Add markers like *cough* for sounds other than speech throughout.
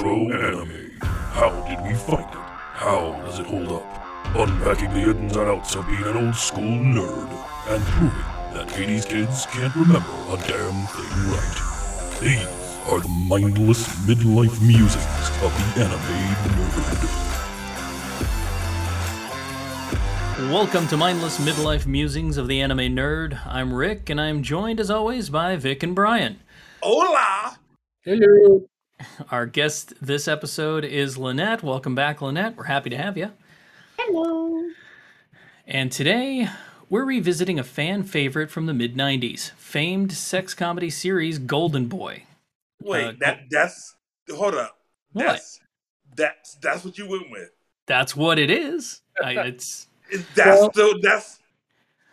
Retro anime. How did we find it? How does it hold up? Unpacking the ins and outs of being an old school nerd and proving that 80s kids can't remember a damn thing right. These are the mindless midlife musings of the anime nerd. Welcome to Mindless Midlife Musings of the Anime Nerd. I'm Rick, and I'm joined as always by Vic and Brian. Hola! Hello. Our guest this episode is Lynette. Welcome back, Lynette. We're happy to have you. Hello. And today, we're revisiting a fan favorite from the mid 90s famed sex comedy series Golden Boy. Wait, Uh, that that's hold up. What? That's that's that's what you went with. That's what it is. *laughs* I, it's That's Well- still that's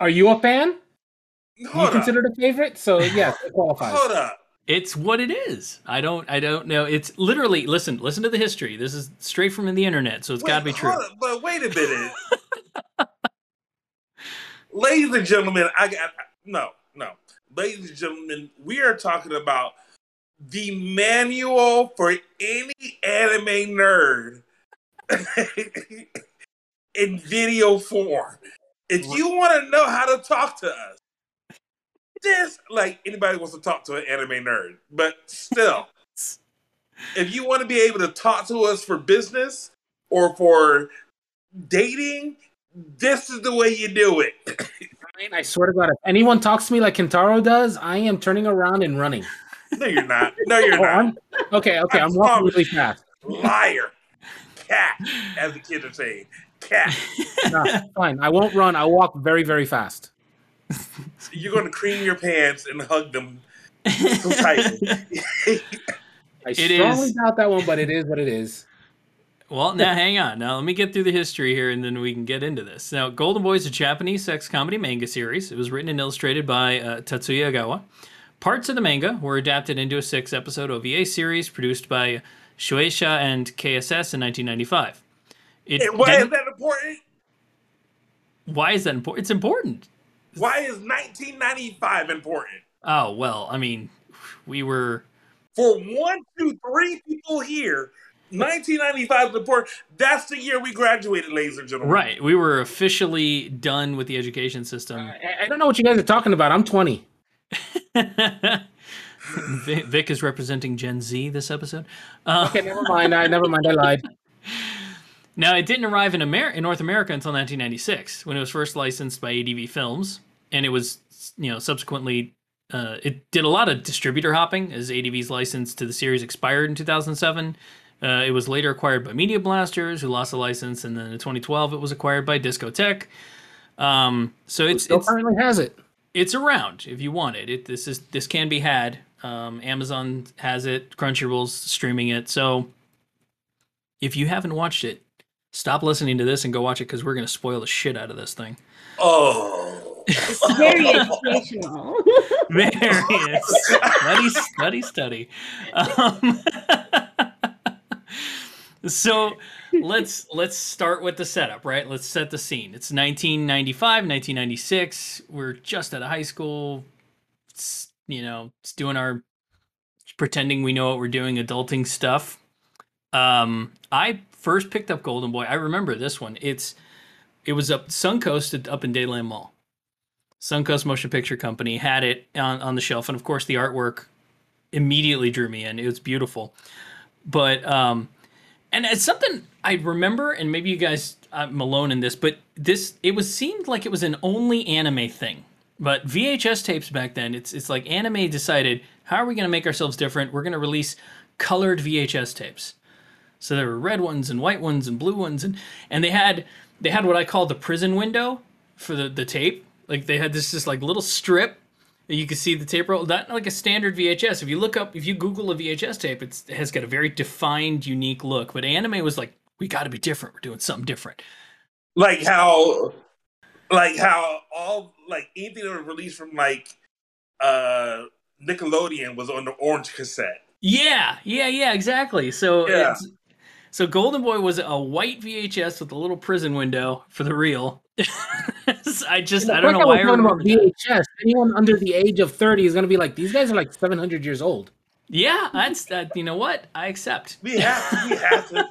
Are you a fan? you hold up. considered a favorite? So yes, it qualifies. Hold up. It's what it is. I don't I don't know. It's literally listen listen to the history. This is straight from the internet, so it's got to be true. up, But wait a minute. *laughs* Ladies and gentlemen, I got no, no. Ladies and gentlemen, we are talking about the manual for any anime nerd *laughs* in video form. If you want to know how to talk to us, just like anybody wants to talk to an anime nerd, but still, *laughs* if you want to be able to talk to us for business or for dating, this is the way you do it. Brian, I swear to God, if anyone talks to me like Kintaro does, I am turning around and running. No, you're not. No, you're *laughs* Oh, not. I'm- okay, okay, I'm walking really fast. Liar. Cat, as the kids are saying. Cat. *laughs* No, fine. I won't run. I'll walk very, very fast. *laughs* You're going to cream your pants and hug them so tightly. *laughs* I It strongly is- doubt that one, but it is what it is. Well, now hang on. Now let me get through the history here, and then we can get into this. Now, Golden Boy is a Japanese sex comedy manga series. It was written and illustrated by uh, Tatsuya Egawa. Parts of the manga were adapted into a six-episode OVA series produced by Shueisha and KSS in 1995. It And why is that important? why is that important? It's important. Why is 1995 important? Oh well, I mean, we were For one, two, three people here, 1995 is important. That's the year we graduated, ladies and gentlemen. right. We were officially done with the education system. I, I don't know what you guys are talking about. I'm 20. *laughs* Vic Vic is representing Gen Z this episode. Uh, Okay, never mind. I never mind. I lied. *laughs* Now, it didn't arrive in, Amer- in North America until 1996 when it was first licensed by ADV Films, and it was, you know, subsequently uh, it did a lot of distributor hopping as ADV's license to the series expired in 2007. Uh, it was later acquired by Media Blasters, who lost the license, and then in 2012 it was acquired by Discotek. Um, so it's Still it's currently has it. it's around if you want it. it this is this can be had. Um, Amazon has it. Crunchyroll's streaming it. So if you haven't watched it, stop listening to this and go watch it because we're gonna spoil the shit out of this thing. Oh. Very *laughs* educational. *laughs* Very study, study, study. Um, *laughs* so let's let's start with the setup, right? Let's set the scene. It's 1995, 1996. We're just out of high school. It's, you know, it's doing our pretending we know what we're doing, adulting stuff. Um, I first picked up Golden Boy. I remember this one. It's it was up Suncoast up in Dadeland Mall. Suncoast Motion Picture Company had it on, on the shelf, and of course the artwork immediately drew me in. It was beautiful, but um, and it's something I remember, and maybe you guys I'm alone in this, but this it was seemed like it was an only anime thing. But VHS tapes back then, it's it's like anime decided how are we going to make ourselves different? We're going to release colored VHS tapes. So there were red ones and white ones and blue ones, and and they had they had what I call the prison window for the the tape. Like they had this just like little strip you could see the tape roll. Not like a standard VHS. If you look up, if you Google a VHS tape, it's, it has got a very defined, unique look. But anime was like, we got to be different. We're doing something different. like how like how all like anything that was released from like uh Nickelodeon was on the orange cassette. Yeah, yeah, yeah, exactly. So Yeah. it's, so Golden Boy was a white VHS with a little prison window for the *laughs* reel. I just I don't know Like why I was talking about remember that. VHS. Anyone under the age of 30 is going to be like, these guys are like 700 years old. Yeah, that's that. You know what? I accept. We have to. We have to.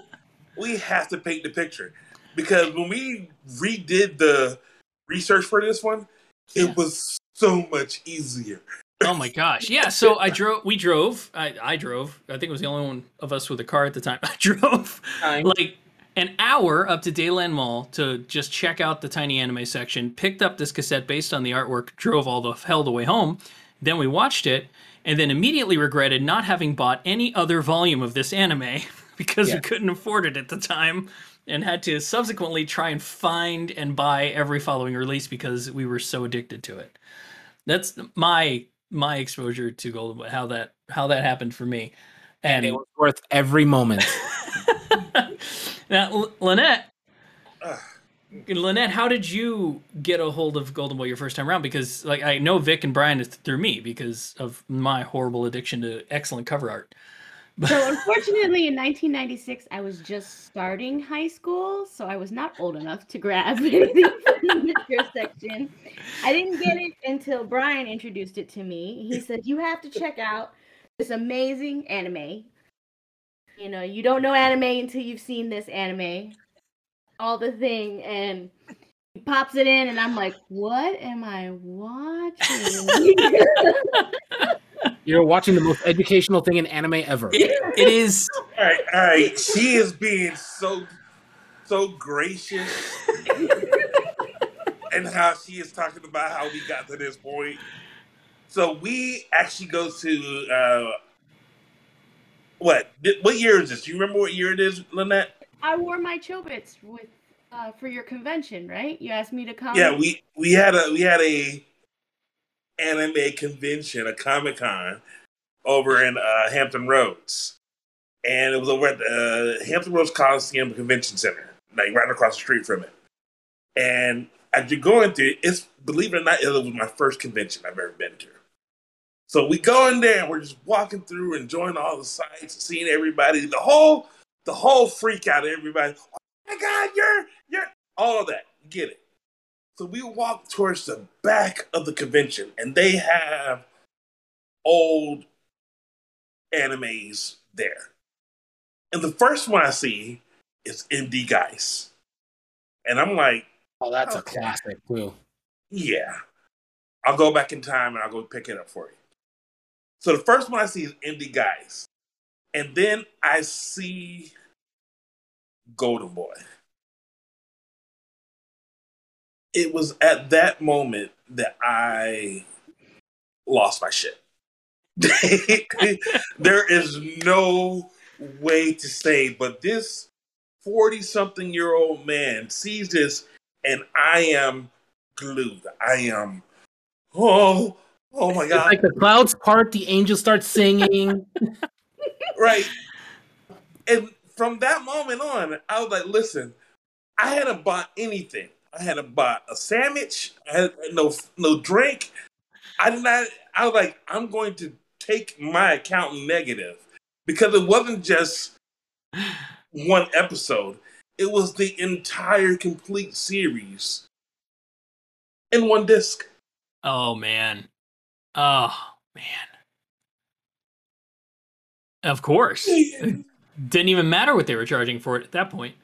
we have to paint the picture because when we redid the research for this one, Yeah. it was so much easier. Oh my gosh. Yeah. So I drove. We drove. I, I drove. I think it was the only one of us with a car at the time. *laughs* I drove Time. like an hour up to Dadeland Mall to just check out the tiny anime section. Picked up this cassette based on the artwork. Drove all the hell the way home. Then we watched it, and then immediately regretted not having bought any other volume of this anime *laughs* because Yeah. we couldn't afford it at the time. And had to subsequently try and find and buy every following release because we were so addicted to it. That's my my exposure to Golden Boy. How that how that happened for me. And it was worth every moment. *laughs* now, L- Lynette, Ugh. Lynette, how did you get a hold of Golden Boy your first time around? Because like I know Vic and Brian is through me because of my horrible addiction to excellent cover art. *laughs* So unfortunately, in 1996, I was just starting high school, so I was not old enough to grab *laughs* anything from the thrift section. I didn't get it until Brian introduced it to me. He said, "You have to check out this amazing anime. You know, you don't know anime until you've seen this anime, all the thing." And he pops it in, and I'm like, "What am I watching?" *laughs* You're watching the most educational thing in anime ever. It, it is All right, all right. She is being so, so gracious, *laughs* and how she is talking about how we got to this point. So we actually go to uh, what? What year is this? Do you remember what year it is, Lynette? I wore my chobits with uh, for your convention, right? You asked me to come. Yeah, we we had a we had a anime convention, a comic con, over in uh, Hampton Roads, and it was over at the uh, Hampton Roads Coliseum Convention Center, like right across the street from it. And as you're going through, it's believe it or not, it was my first convention I've ever been to. So we go in there and we're just walking through, enjoying all the sights, seeing everybody, the whole the whole freak out of everybody. Oh my God, you're you're all of that. Get it. So we walk towards the back of the convention, and they have old animes there. And the first one I see is MD Geist. And I'm like, Oh, that's a classic too. yeah, I'll go back in time and I'll go pick it up for you. So the first one I see is MD Geist. And then I see Golden Boy. It was at that moment that I lost my shit. *laughs* there is no way to say, but this 40 something year old man sees this and I am glued. I am, oh, oh my It's God. like the clouds part, the angels start singing. *laughs* right. And from that moment on, I was like, listen, I hadn't bought anything. I hadn't bought a sandwich. I had no no drink. I did not. I was like, I'm going to take my account negative because it wasn't just one episode. It was the entire complete series in one disc. oh man. Oh man. Of course. Didn't even matter what they were charging for it at that point.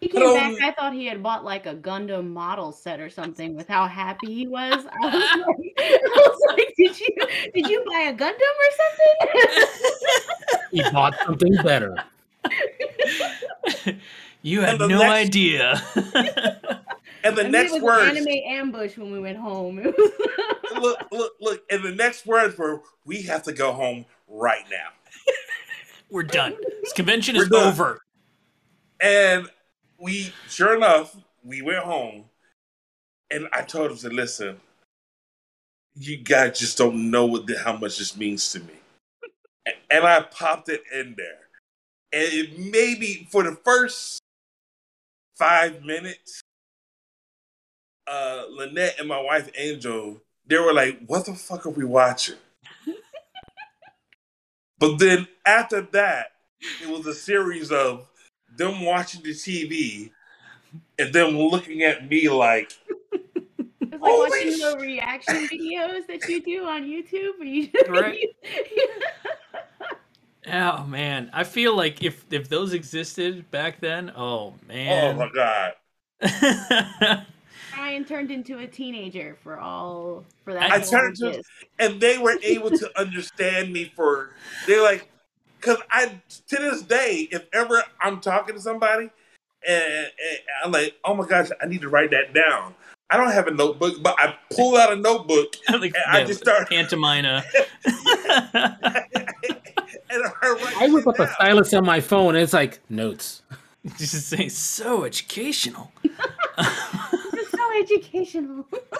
He came Hello. back. I thought he had bought like a Gundam model set or something with how happy he was. I was *laughs* like, I was like did you did you buy a Gundam or something? He bought something better. *laughs* *laughs* you had no next- idea. And the I mean, next it was words, an anime ambush when we went home. *laughs* Look, look, look, and the next words were, "We have to go home right now." *laughs* We're done. This convention We're is done. over. And we, sure enough, we went home, and I told him to listen. You guys just don't know what the, how much this means to me, and I popped it in there, and it maybe for the first five minutes, uh, Lynette and my wife Angel, they were like, "What the fuck are we watching?" *laughs* but then after that, it was a series of them watching the TV and them looking at me like, Because was like Holy watching sh- the reaction *laughs* videos that you do on YouTube, where you Right. *laughs* Oh man, I feel like if if those existed back then, oh man. Oh my god! Ryan turned into a teenager for all for that. I turned into- And they were able to understand me for they're like, because I to this day, if ever I'm talking to somebody and, and I'm like, oh my gosh, I need to write that down. I don't have a notebook, but I pull out a notebook *laughs* like, and I just start pantomime. *laughs* and I write I whip it up a stylus on my phone. And it's like notes. *laughs* Just say so educational. This is so educational. *laughs*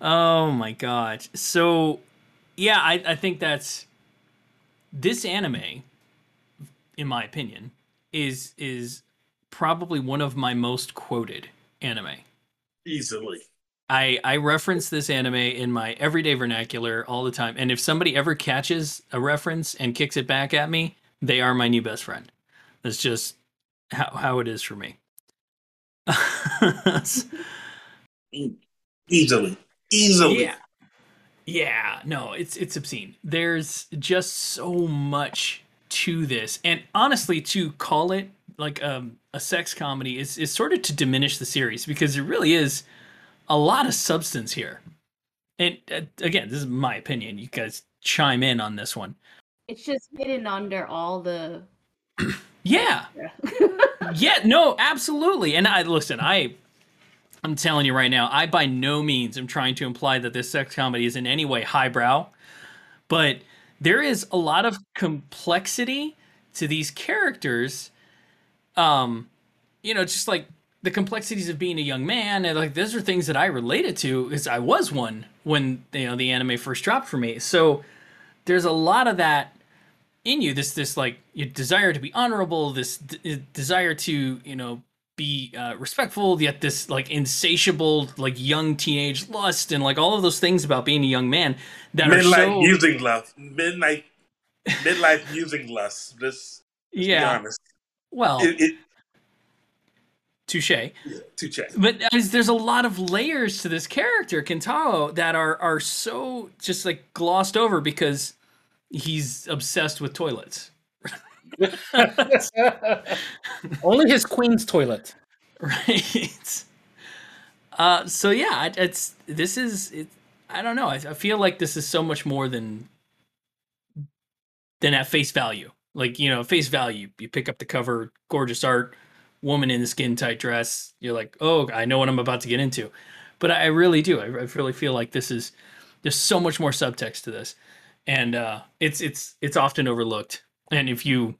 Oh my god. So yeah, I, I think that's this anime, in my opinion, is is probably one of my most quoted anime. easily. I, I reference this anime in my everyday vernacular all the time. And if somebody ever catches a reference and kicks it back at me, they are my new best friend. That's just how, how it is for me. *laughs* Easily. Easily. Yeah. Yeah, no, it's it's obscene. There's just so much to this. And honestly, to call it like um, a sex comedy is, is sort of to diminish the series because there really is a lot of substance here. And uh, again, this is my opinion. You guys chime in on this one. It's just hidden under all the. Yeah. *laughs* Yeah, no, absolutely. And I listen, I I'm telling you right now, I by no means am trying to imply that this sex comedy is in any way highbrow, but there is a lot of complexity to these characters. Um, you know, just like the complexities of being a young man, and like those are things that I related to, because I was one when you know the anime first dropped for me. So there's a lot of that in you this this like your desire to be honorable this d- desire to you know be uh, respectful yet this like insatiable like young teenage lust and like all of those things about being a young man that are Midlife so using lust. Midnight midlife using lust. Be yeah honest. well It, it, touche yeah, to check. but there's a lot of layers to this character Kintaro that are are so just like glossed over because he's obsessed with toilets. *laughs* Only his queen's toilet. right. Uh so yeah it's this is it i don't know. I, I feel like this is so much more than than at face value. Like you know face value you pick up the cover gorgeous art woman in a skin tight dress. You're like oh i know what i'm about to get into. But i, I really do. I, I really feel like this is there's so much more subtext to this and uh it's it's it's often overlooked and if you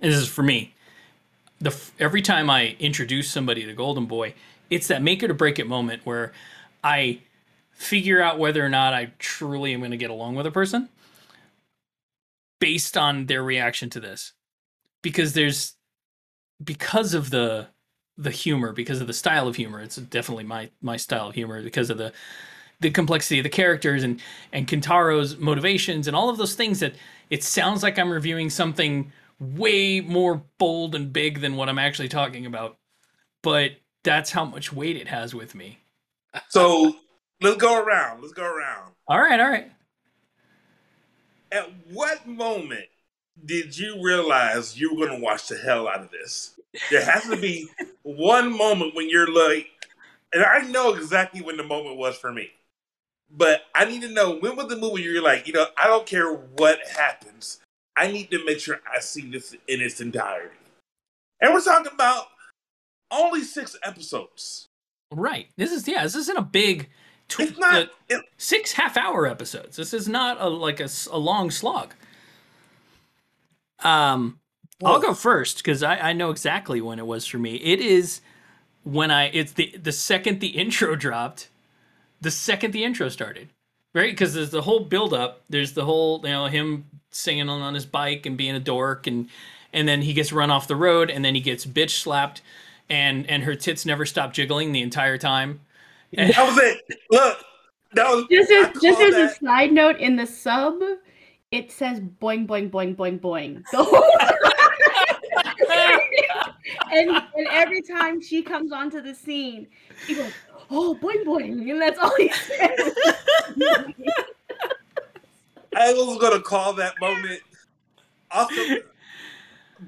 this is for me the every time I introduce somebody to Golden Boy, it's that make it or break it moment where I figure out whether or not I truly am going to get along with a person based on their reaction to this. Because there's because of the the humor, because of the style of humor, it's definitely my my style of humor because of the the complexity of the characters and and Kintaro's motivations and all of those things that it sounds like I'm reviewing something way more bold and big than what I'm actually talking about. But that's how much weight it has with me. So let's go around. Let's go around. All right, all right. At what moment did you realize you were going to watch the hell out of this? There has to be *laughs* one moment when you're like, and I know exactly when the moment was for me, but I need to know when was the movie you're like, you know, I don't care what happens. I need to make sure I see this in its entirety. And we're talking about only six episodes. Right. This is yeah. This isn't a big. Tw- It's not. uh, it- six half-hour episodes. This is not a like a, a long slog. Um, I'll go first because I, I know exactly when it was for me. It is when I it's the the second the intro dropped, the second the intro started, right? Because there's the whole build up. There's the whole you know him singing on, on his bike and being a dork and and then he gets run off the road and then he gets bitch slapped and and her tits never stop jiggling the entire time. And that was it. Look, that was Just I as just call as a side note, in the sub, it says boing boing boing boing boing. *laughs* The whole *laughs* and, and every time she comes onto the scene, he goes, "Oh, boing boing," and that's all he said. *laughs* I was gonna call that moment. Also,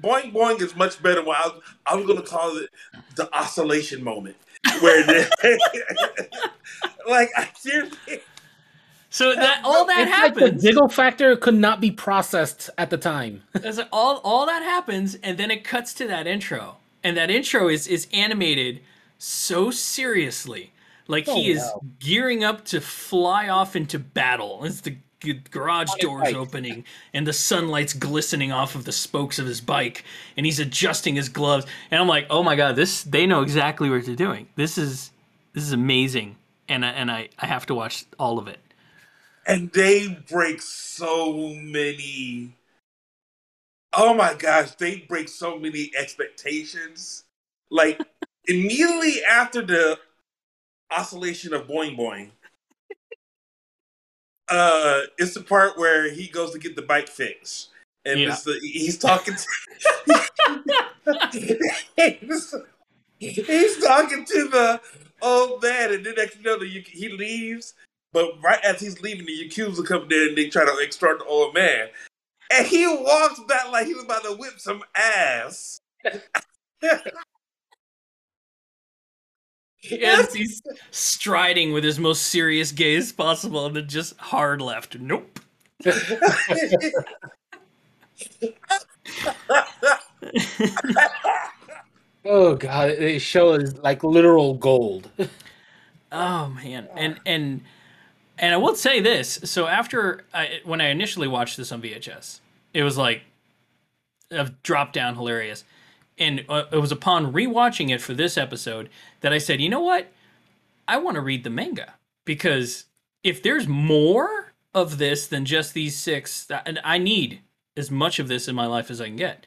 boing boing is much better. When I was, I was gonna call it the oscillation moment, where they, *laughs* like I seriously. So that all that It's like the happens. giggle factor could not be processed at the time. *laughs* That's like all all that happens, and then it cuts to that intro, and that intro is is animated so seriously, like he Oh, is wow. gearing up to fly off into battle. It's the garage doors opening, and the sunlight's glistening off of the spokes of his bike, and he's adjusting his gloves, and I'm like, oh my god, this they know exactly what they're doing. This is this is amazing, and I, and I I have to watch all of it. and they break so many oh my gosh they break so many expectations like immediately after the oscillation of boing boing *laughs* uh it's the part where he goes to get the bike fixed and Yeah. it's the, he's talking to he's, he's talking to the old man and then next you know the, he leaves but right as he's leaving, the Yakuza come there and they try to extort the old man. And he walks back like he was about to whip some ass. *laughs* Yes, he's striding with his most serious gaze possible, and then just hard left. Nope. *laughs* Oh god, this show is like literal gold. *laughs* Oh man, and and and I will say this. So after I, when I initially watched this on VHS, it was like a drop down hilarious, and uh, it was upon rewatching it for this episode that I said, you know what, I want to read the manga because if there's more of this than just these six, and I need as much of this in my life as I can get.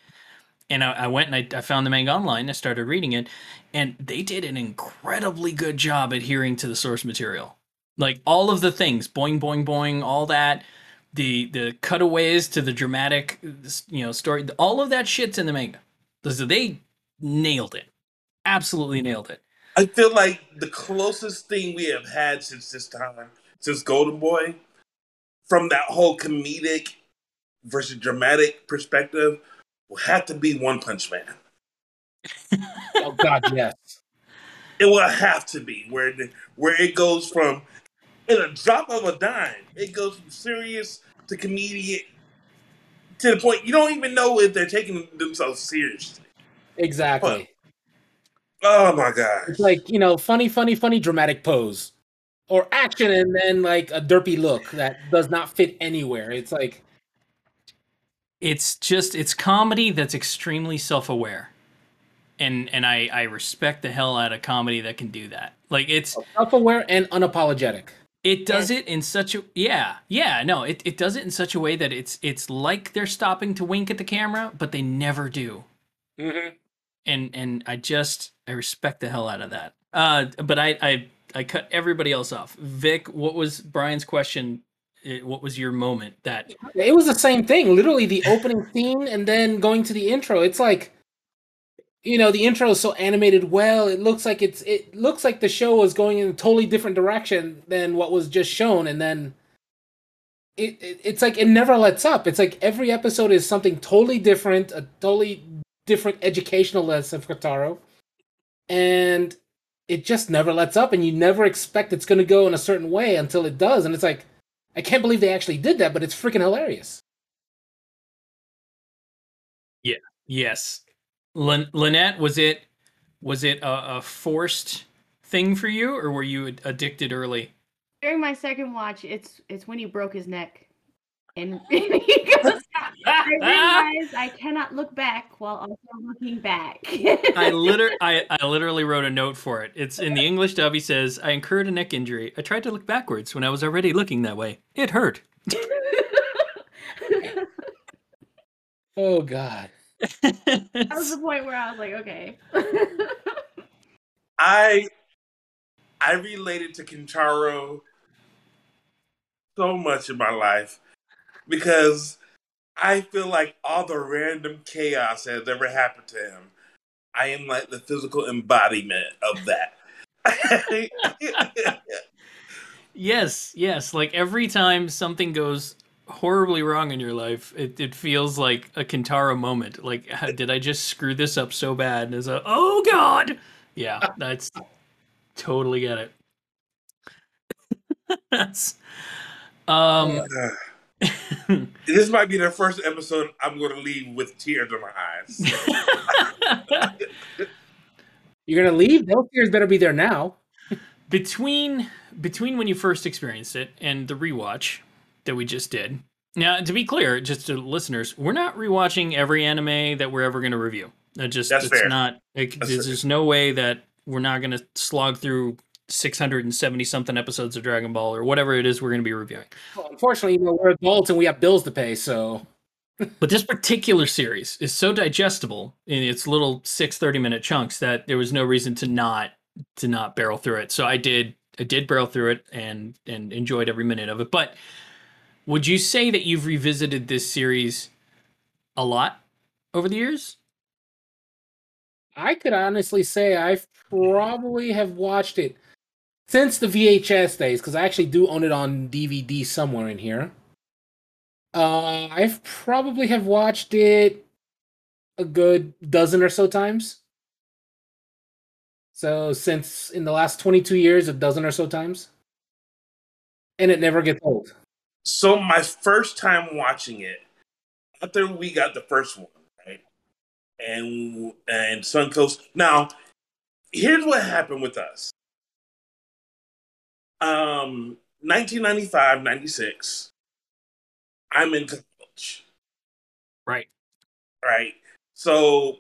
And I, I went and I, I found the manga online. I started reading it, and they did an incredibly good job adhering to the source material. Like all of the things, boing, boing, boing, all that, the the cutaways to the dramatic, you know, story, all of that shit's in the manga. So they nailed it, absolutely mm-hmm. nailed it. I feel like the closest thing we have had since this time, since Golden Boy, from that whole comedic versus dramatic perspective, will have to be One Punch Man. *laughs* oh god, yes. It will have to be where the, where it goes from in a drop of a dime. It goes from serious to comedian to the point you don't even know if they're taking themselves seriously. Exactly. Oh my god! It's like, you know, funny, funny, funny dramatic pose. Or action and then like a derpy look that does not fit anywhere. It's like It's just it's comedy that's extremely self-aware. And and I I respect the hell out of comedy that can do that. Like it's self-aware and unapologetic. It does it in such a yeah yeah no it, it does it in such a way that it's it's like they're stopping to wink at the camera but they never do Mm-hmm. and and I just I respect the hell out of that uh but I I I cut everybody else off Vic what was Brian's question Eh, what was your moment that It was the same thing. Literally the opening scene and then going to the intro. It's like you know, the intro is so animated well. It looks like it's it looks like the show is going in a totally different direction than what was just shown and then it, it it's like it never lets up. It's like every episode is something totally different, a totally different educational lesson for Taro. And it just never lets up and you never expect it's going to go in a certain way until it does and it's like I can't believe they actually did that, but it's freaking hilarious. Yeah yes Lyn- Lynette was it was it a, a forced thing for you or were you addicted early During my second watch, it's it's when he broke his neck, and *laughs* he goes, I realized I cannot look back while also looking back. *laughs* I liter- I, I literally wrote a note for it. It's in the English dub. He says, "I incurred a neck injury. I tried to look backwards when I was already looking that way. It hurt." *laughs* Oh god. That was the point where I was like, okay. *laughs* I I related to Kintaro so much in my life because I feel like all the random chaos that has ever happened to him I am like the physical embodiment of that. *laughs* *laughs* Yes, yes. Like every time something goes horribly wrong in your life, it, it feels like a Kintaro moment. Like, *laughs* did I just screw this up so bad? And it's a, oh God. Yeah, that's totally get it. *laughs* that's, um, *laughs* this might be the first episode I'm going to leave with tears in my eyes. You're gonna leave? Those tears better be there now. between between when you first experienced it and the rewatch that we just did. Now, to be clear, just to listeners, we're not rewatching every anime that we're ever going to review. That just That's it's fair. not. It, That's there's fair. just no way that we're not going to slog through 670 something episodes of Dragon Ball or whatever it is we're going to be reviewing. Well, unfortunately, you know, we're adults and we have bills to pay, so *laughs* But this particular series is so digestible in its little six 30 minute chunks that there was no reason to not to not barrel through it. So I did I did barrel through it and and enjoyed every minute of it. But would you say that you've revisited this series a lot over the years? I could honestly say I probably have watched it since the VHS days because I actually do own it on DVD somewhere in here. Uh, I've probably have watched it a good dozen or so times. So since in the last 22 years, a dozen or so times. And it never gets old. So my first time watching it, after we got the first one, right, and and Suncoast. Now, here's what happened with us. Um, 1995, 96. I'm in college, Right. right? So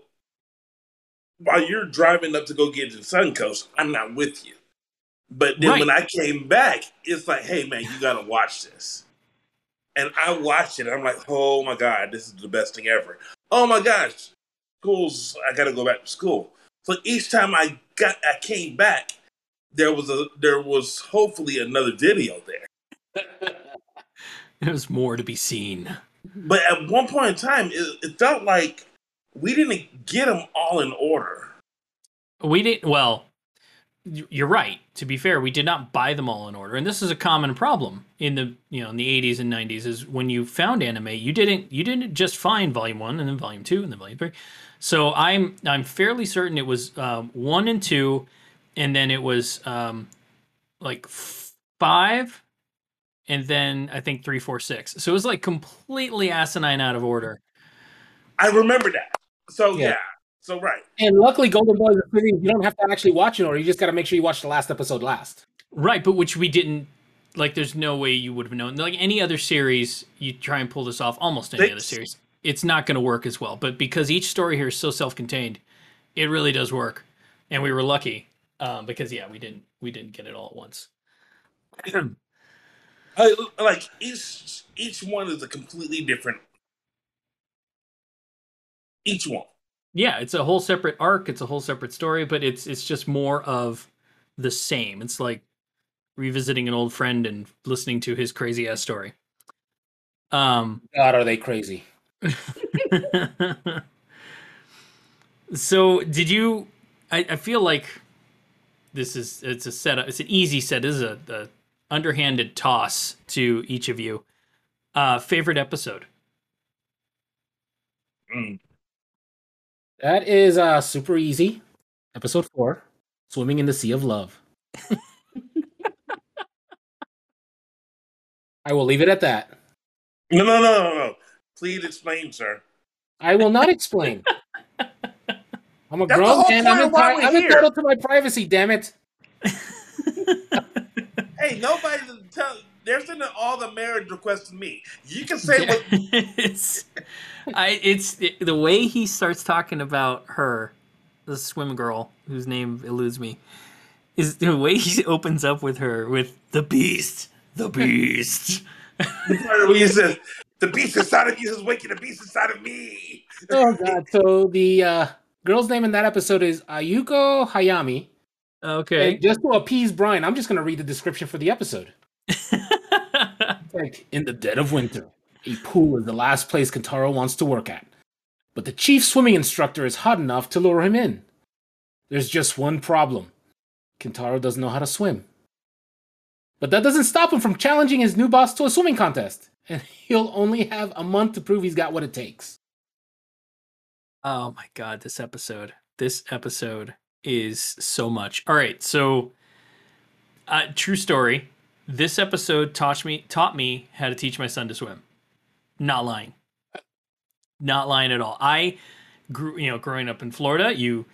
while you're driving up to go get to Suncoast, I'm not with you. But then Right. when I came back, it's like, hey man, you gotta watch this. And I watched it. I'm like, oh my god, this is the best thing ever. Oh my gosh, school's. I gotta go back to school. So each time I got, I came back, there was a, there was hopefully another video there. *laughs* There's more to be seen. But at one point in time, it, it felt like we didn't get them all in order. We didn't. Well, you're right. To be fair, we did not buy them all in order, and this is a common problem in the you know in the 80s and 90s. Is when you found anime, you didn't you didn't just find volume one and then volume two and then volume three. So I'm I'm fairly certain it was um, one and two, and then it was um, like five, and then I think three, four, six. So it was like completely asinine out of order. I remember that. So Yeah. yeah, so right. And luckily, Golden Boy is a series you don't have to actually watch it, or you just got to make sure you watch the last episode last. Right, but which we didn't like there's no way you would have known. Like any other series, you try and pull this off, almost any They- other series, it's not going to work as well. But because each story here is so self-contained, it really does work. And we were lucky um, because yeah, we didn't we didn't get it all at once. *clears throat* I, like each each one is a completely different. Each one. Yeah, it's a whole separate arc, it's a whole separate story, but it's it's just more of the same. It's like revisiting an old friend and listening to his crazy ass story. Um God, are they crazy? *laughs* so did you I, I feel like this is it's a setup it's an easy set this is a, a underhanded toss to each of you uh favorite episode Mm. That is uh super easy. Episode four, swimming in the sea of love. *laughs* I will leave it at that. No, no, no, no, no. Please explain, sir. I will not explain. I'm a That's the grown man. I'm, point of enti- I'm entitled to my privacy. Damn it! Hey, nobody tell. They're sending all the marriage requests to me. You can say what. *laughs* it's I it's it- the way he starts talking about her the swim girl whose name eludes me is the way he opens up with her with the beast the beast The part where he says, "The beast inside of you is waking the beast inside of me." Oh god. So the uh, girl's name in that episode is Ayuko Hayami. okay And just to appease Brian, I'm just going to read the description for the episode. *laughs* In the dead of winter, a pool is the last place Kintaro wants to work at. But the chief swimming instructor is hot enough to lure him in. There's just one problem Kintaro doesn't know how to swim. But that doesn't stop him from challenging his new boss to a swimming contest, *laughs* and he'll only have a month to prove he's got what it takes. Oh my god, this episode. This episode is so much. All right, so uh, true story. This episode taught me taught me how to teach my son to swim. Not lying. Not lying at all. I grew, you know, growing up in Florida, you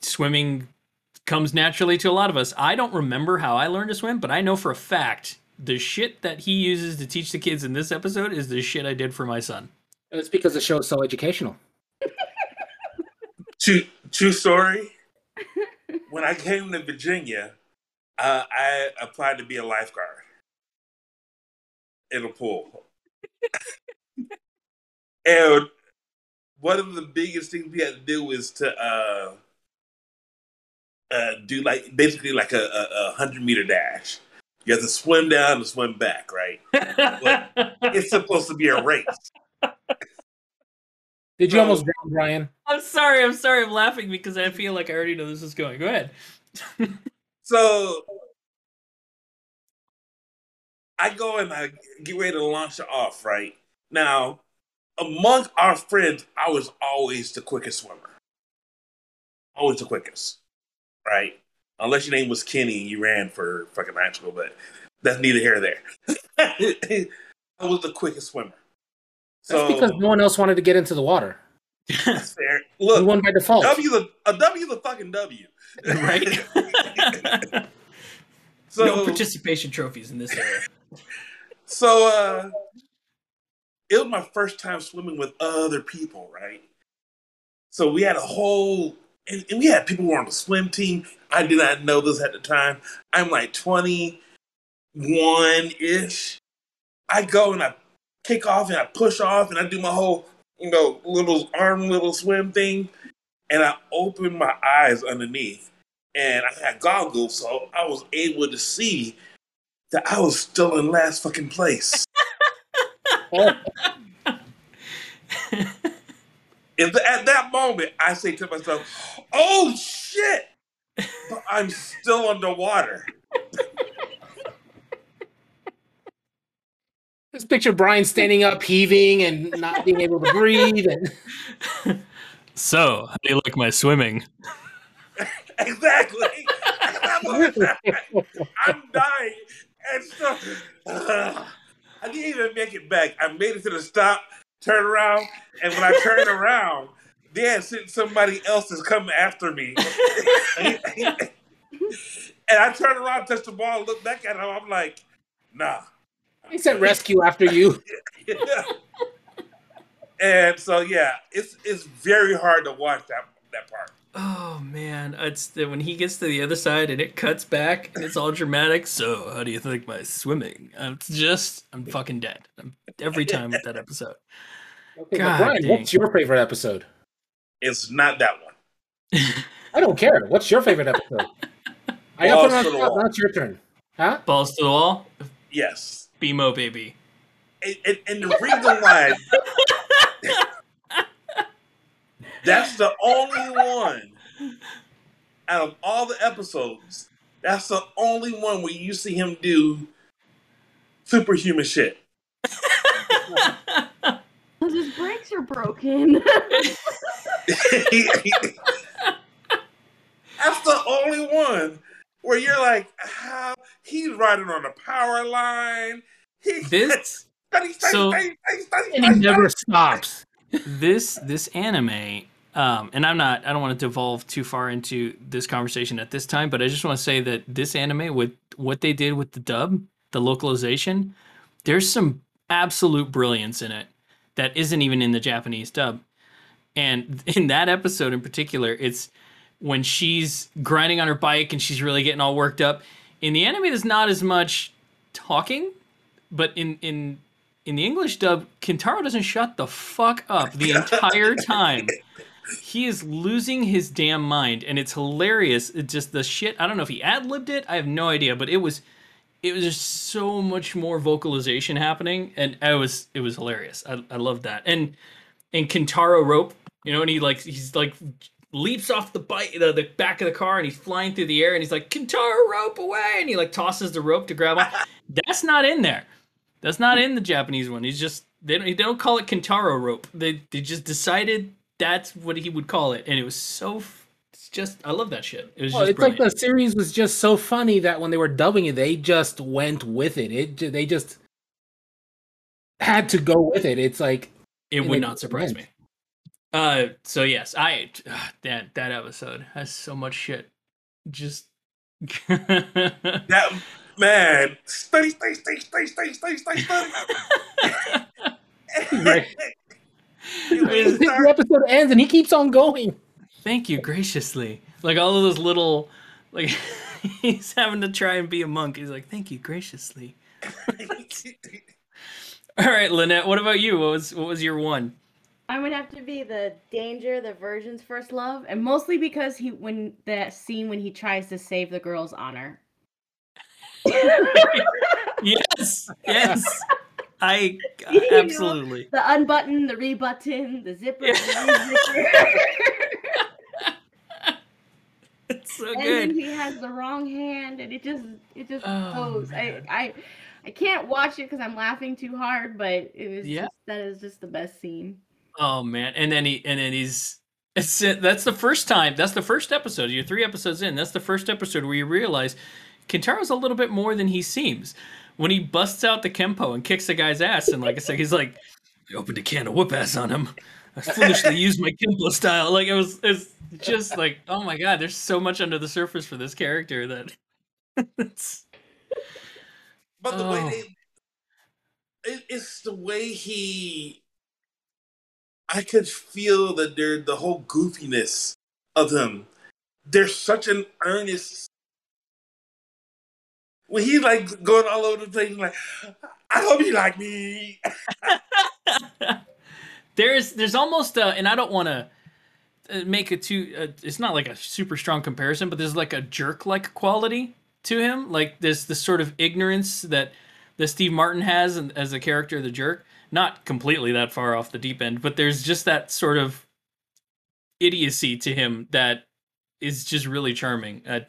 swimming comes naturally to a lot of us. I don't remember how I learned to swim, but I know for a fact the shit that he uses to teach the kids in this episode is the shit I did for my son. It's because the show is so educational. True, true story. when I came to Virginia, uh, I applied to be a lifeguard in a pool. *laughs* and one of the biggest things we had to do was to uh, uh, do like basically like a, a, a hundred meter dash. You have to swim down and swim back, right? It's supposed to be a race. *laughs* Did you So- almost drown, Brian? I'm sorry. I'm sorry. I'm laughing because I feel like I already know this is going. Go ahead. *laughs* So I go and I get ready to launch it off, right? Now, among our friends, I was always the quickest swimmer. Always the quickest, right? Unless your name was Kenny and you ran for fucking school, but that's neither here nor there. *laughs* I was the quickest swimmer. That's because no one else wanted to get into the water. *laughs* that's fair. You Look, won by default. W the a W the fucking W. right? *laughs* *laughs* So no participation trophies in this area. So uh it was my first time swimming with other people, right? So we had a whole and, and we had people who were on the swim team. I did not know this at the time. I'm like 21 ish. I go and I kick off and I push off and I do my whole, you know, little arm little swim thing. And I opened my eyes underneath and I had goggles, so I was able to see that I was still in last fucking place. And at that moment, I say to myself, "Oh shit!" But I'm still underwater. Just picture Brian standing up, heaving, and not being able to breathe. And *laughs* So, how do you like my swimming? *laughs* Exactly. *laughs* I'm dying, and so *sighs* I didn't even make it back. I made it to the stop, turned around, and when I turned around, they had sent somebody else that's coming after me. and I turned around, touched the ball, looked back at him. I'm like, nah. He said rescue after you. *laughs* and so yeah, it's it's very hard to watch that that part. Oh man, it's the, when he gets to the other side and it cuts back and it's all dramatic. So, how do you think my swimming? It's just, I'm fucking dead. I'm, every time with that episode. Okay, God Brian, dang. what's your favorite episode? It's not that one. I don't care. What's your favorite episode? *laughs* I got Balls put on to the the spot. wall. Now it's your turn. Huh? Balls to the wall, Yes. BMO baby. And, and, and the reason why that's the only one out of all the episodes, that's the only one where you see him do superhuman shit. Because his brakes are broken. *laughs* that's the only one where you're like, how he's riding on a power line. *laughs* This so- And he never stops. this this anime um and i'm not i don't want to devolve too far into this conversation at this time but i just want to say that this anime with what they did with the dub the localization there's some absolute brilliance in it that isn't even in the japanese dub. And *laughs* in that episode in particular it's when she's grinding on her bike and she's really getting all worked up. In the anime there's not as much talking but in in in the English dub, Kintaro doesn't shut the fuck up the *laughs* entire time. He is losing his damn mind, and it's hilarious. It's just the shit. I don't know if he ad libbed it. I have no idea, but it was, it was just so much more vocalization happening, and I was it was hilarious. I I loved that, and and Kintaro rope, you know, and he like he's like leaps off the bike the, the back of the car and he's flying through the air and he's like Kintaro rope away and he like tosses the rope to grab on. *laughs* That's not in there. That's not in the Japanese one. He's just they don't they don't call it Kintaro rope. They they just decided that's what he would call it, and it was so. f- It's just I love that shit. It was Well, just it's like the series was just so funny that when they were dubbing it, they just went with it. It they just had to go with it. It's like it would it not surprise went. me. Uh, so yes, I ah, *sighs* that that episode has so much shit. Just *laughs* That man, study, study, study, study, study, study, study, study. *laughs* Right. The episode ends and he keeps on going. thank you graciously. Like all of those little like *laughs* he's having to try and be a monk. He's like, thank you graciously. *laughs* All right, Lynette, what about you? What was what was your one? I would have to be the danger, the virgin's first love, and mostly because he when that scene when he tries to save the girl's honor. Yes, yes. I You know, absolutely. the unbutton, the rebutton, the zipper, the. *laughs* It's so and then good. he has the wrong hand, and it just it just Oh, goes. I, man. I I can't watch it because I'm laughing too hard, but it was Yeah. just, that is just the best scene. Oh man, and then he and then he's it's that's the first time. That's the first episode. You're three episodes in. That's the first episode where you realize Kintaro's a little bit more than he seems. When he busts out the kempo and kicks the guy's ass, and like I said, he's like, I opened a can of whoop ass on him. I foolishly used my kempo style. Like it was, it's just like, oh my god, there's so much under the surface for this character that *laughs* it's But the Oh. way they, it, it's the way he. I could feel that there, the whole goofiness of him. There's such an earnest. When he's like going all over the place, like, I hope you like me. *laughs* there's there's almost a, and i don't want to make it too uh, it's not like a super strong comparison but there's like a jerk like quality to him. Like there's this sort of ignorance that that steve martin has as a character the jerk. Not completely that far off the deep end but there's just that sort of idiocy to him that is just really charming. Uh,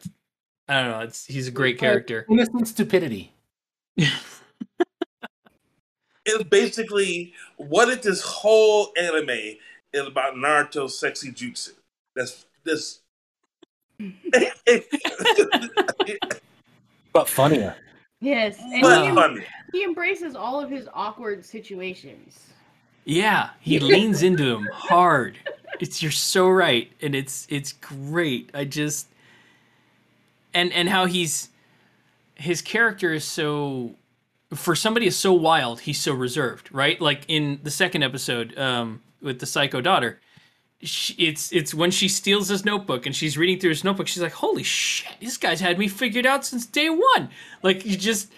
i don't know it's he's a great character Innocent stupidity. *laughs* It's basically what if this whole anime is about Naruto's sexy jutsu? That's this. *laughs* But funnier. Yes, and but he, funny. he embraces all of his awkward situations. Yeah, he *laughs* leans into him hard. It's you're so right, and it's it's great. I just and and how he's his character is so for somebody is so wild, he's so reserved, right? Like in the second episode um, with the psycho daughter, she, it's it's when she steals his notebook and she's reading through his notebook. She's like, "Holy shit, this guy's had me figured out since day one." Like you just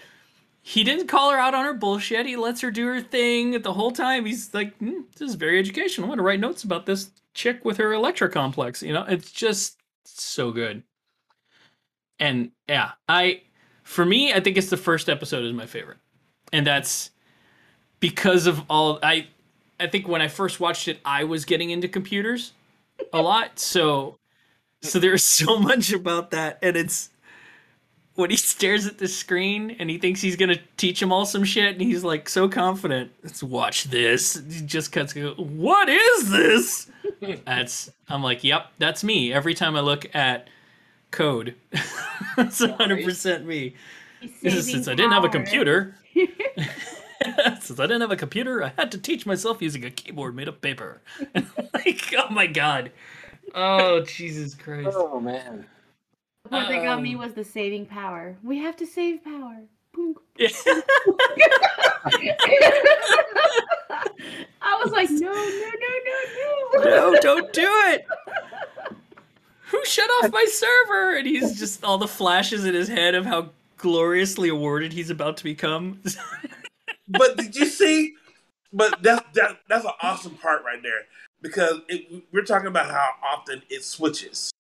he didn't call her out on her bullshit. He lets her do her thing the whole time. He's like, hmm, "This is very educational. I'm gonna write notes about this chick with her Electra complex." You know, it's just so good. And yeah, I for me, I think it's the first episode is my favorite, and that's because of all I. I think when I first watched it, I was getting into computers a lot, so so there's so *laughs* much about that, and it's when he stares at the screen and he thinks he's gonna teach him all some shit, and he's like so confident. Let's watch this. He just cuts. Go, what is this? *laughs* That's. I'm like, yep, that's me. Every time I look at code, *laughs* it's 100 percent me. *laughs* Since I didn't have a computer. *laughs* Since I didn't have a computer, I had to teach myself using a keyboard made of paper. like, oh my god. Oh Jesus Christ. Oh man. The part that got me Um, was the saving power. We have to save power. Boom. Yeah. I was like, no, no, no, no, no. no, don't do it. Who shut off my *laughs* server? And he's just all the flashes in his head of how gloriously awarded he's about to become. *laughs* but did you see? But that's that, that's an awesome part right there because it, we're talking about how often it switches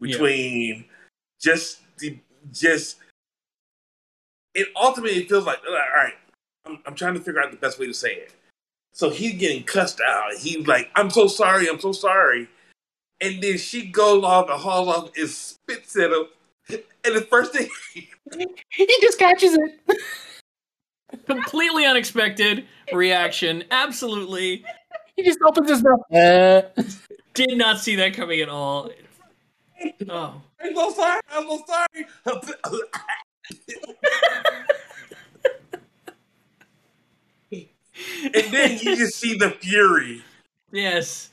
Yeah. between just the just. It ultimately feels like all right. I'm, I'm trying to figure out the best way to say it. So he's getting cussed out. He's like, I'm so sorry, I'm so sorry. And then she goes off and hauls off and spits at him. And the first thing *laughs* *laughs* He just catches it. Completely unexpected reaction. Absolutely He just opens his mouth. Uh, did not see that coming at all. Oh. I'm so sorry, I'm so sorry. *laughs* and then you just see the fury. Yes.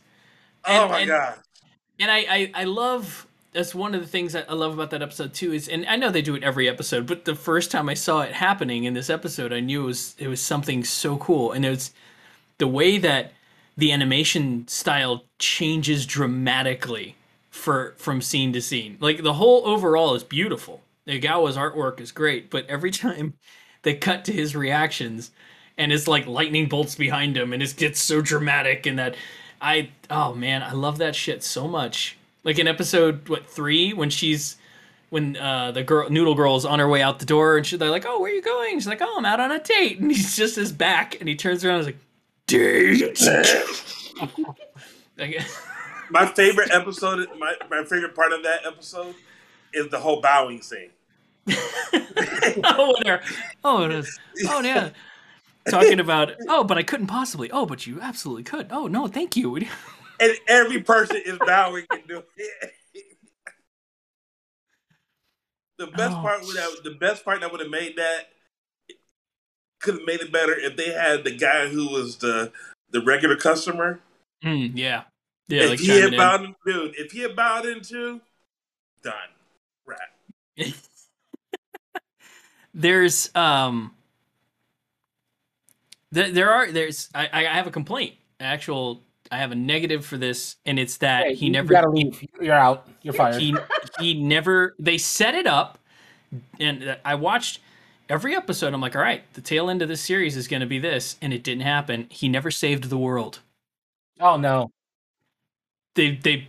Oh my and- god. And I, I, I love that's one of the things that I love about that episode too is and I know they do it every episode, but the first time I saw it happening in this episode, I knew it was it was something so cool. And it was the way that the animation style changes dramatically for from scene to scene. Like the whole overall is beautiful. Egawa's artwork is great, but every *laughs* time they cut to his reactions and it's like lightning bolts behind him and it gets so dramatic and that I oh man, I love that shit so much. Like in episode what three when she's when uh, the girl noodle girl is on her way out the door and she's they're like, "Oh, where are you going?" She's like, "Oh, I'm out on a date." And he's just his back and he turns around and is like, "Date." *laughs* Like, *laughs* My favorite episode, my, my favorite part of that episode is the whole bowing scene. *laughs* oh, there. Oh, it is. Oh, yeah. Talking *laughs* about, oh, but I couldn't possibly. Oh, but you absolutely could. Oh, no, thank you. *laughs* And every person is bowing and doing it. *laughs* The best Oh. part would have the best part that would have made that could have made it better if they had the guy who was the the regular customer. Mm, yeah. Yeah, if like he had bowed in, dude, if he had bowed into, done. Right. there's um there, there are there's I, I have a complaint actual i have a negative for this and it's that hey, he you never gotta leave. You're out. You're fired. he he never they set it up and i watched every episode i'm like all right the tail end of this series is going to be this and it didn't happen he never saved the world oh no. they they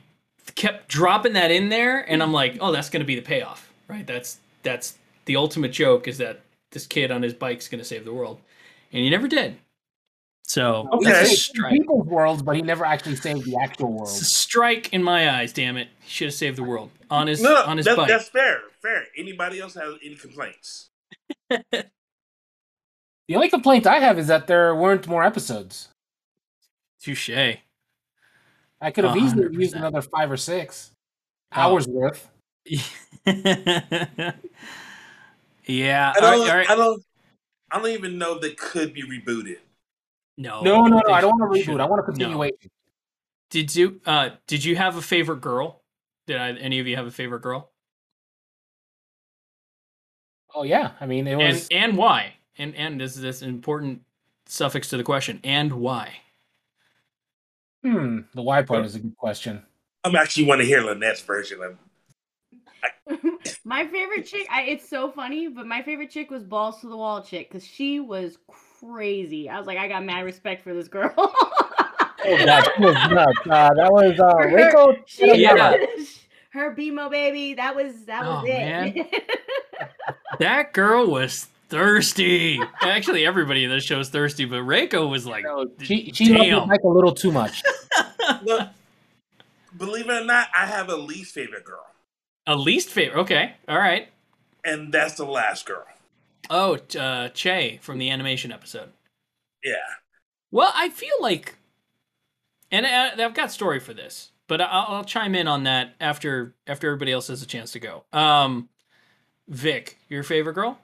kept dropping that in there and i'm like oh that's going to be the payoff right that's that's the ultimate joke is that this kid on his bike's going to save the world and he never did so Okay. that's a strike people's worlds, but he never actually saved the actual world. It's a strike in my eyes damn it he should have saved the world on his No, on his that, bike that's fair. Fair. Anybody else have any complaints? *laughs* The only complaint I have is that there weren't more episodes. touche I could have A easily used another five or six oh. hours worth. *laughs* yeah I don't. all right. I don't. I don't even know if they could be rebooted. no No, no, no. I don't want to should- reboot. I want a no. continuation. Did you uh did you have a favorite girl? Did I, any of you have a favorite girl? Oh yeah. I mean, it was. and why? And and this is this important suffix to the question. And why? Hmm. The why part is a good question. I'm actually want to hear Lynette's version of. My favorite chick, I, it's so funny, but my favorite chick was balls to the wall chick because she was crazy. I was like, I got mad respect for this girl. *laughs* Oh god, was nuts. Uh, that was uh, Her- Reiko. she Yeah. her BMO baby, that was that was Oh, it. man. *laughs* That girl was thirsty. Actually, everybody in this show is thirsty, but Reiko was like, She she loved Damn. Mike a little too much. Look, believe it or not, I have a least favorite girl, a least favorite. Okay, all right. and that's the last girl. Oh, uh, Che from the animation episode. Yeah. Well, I feel like, and I, I've got story for this, but I'll, I'll chime in on that after after everybody else has a chance to go. Um, Vic, your favorite girl?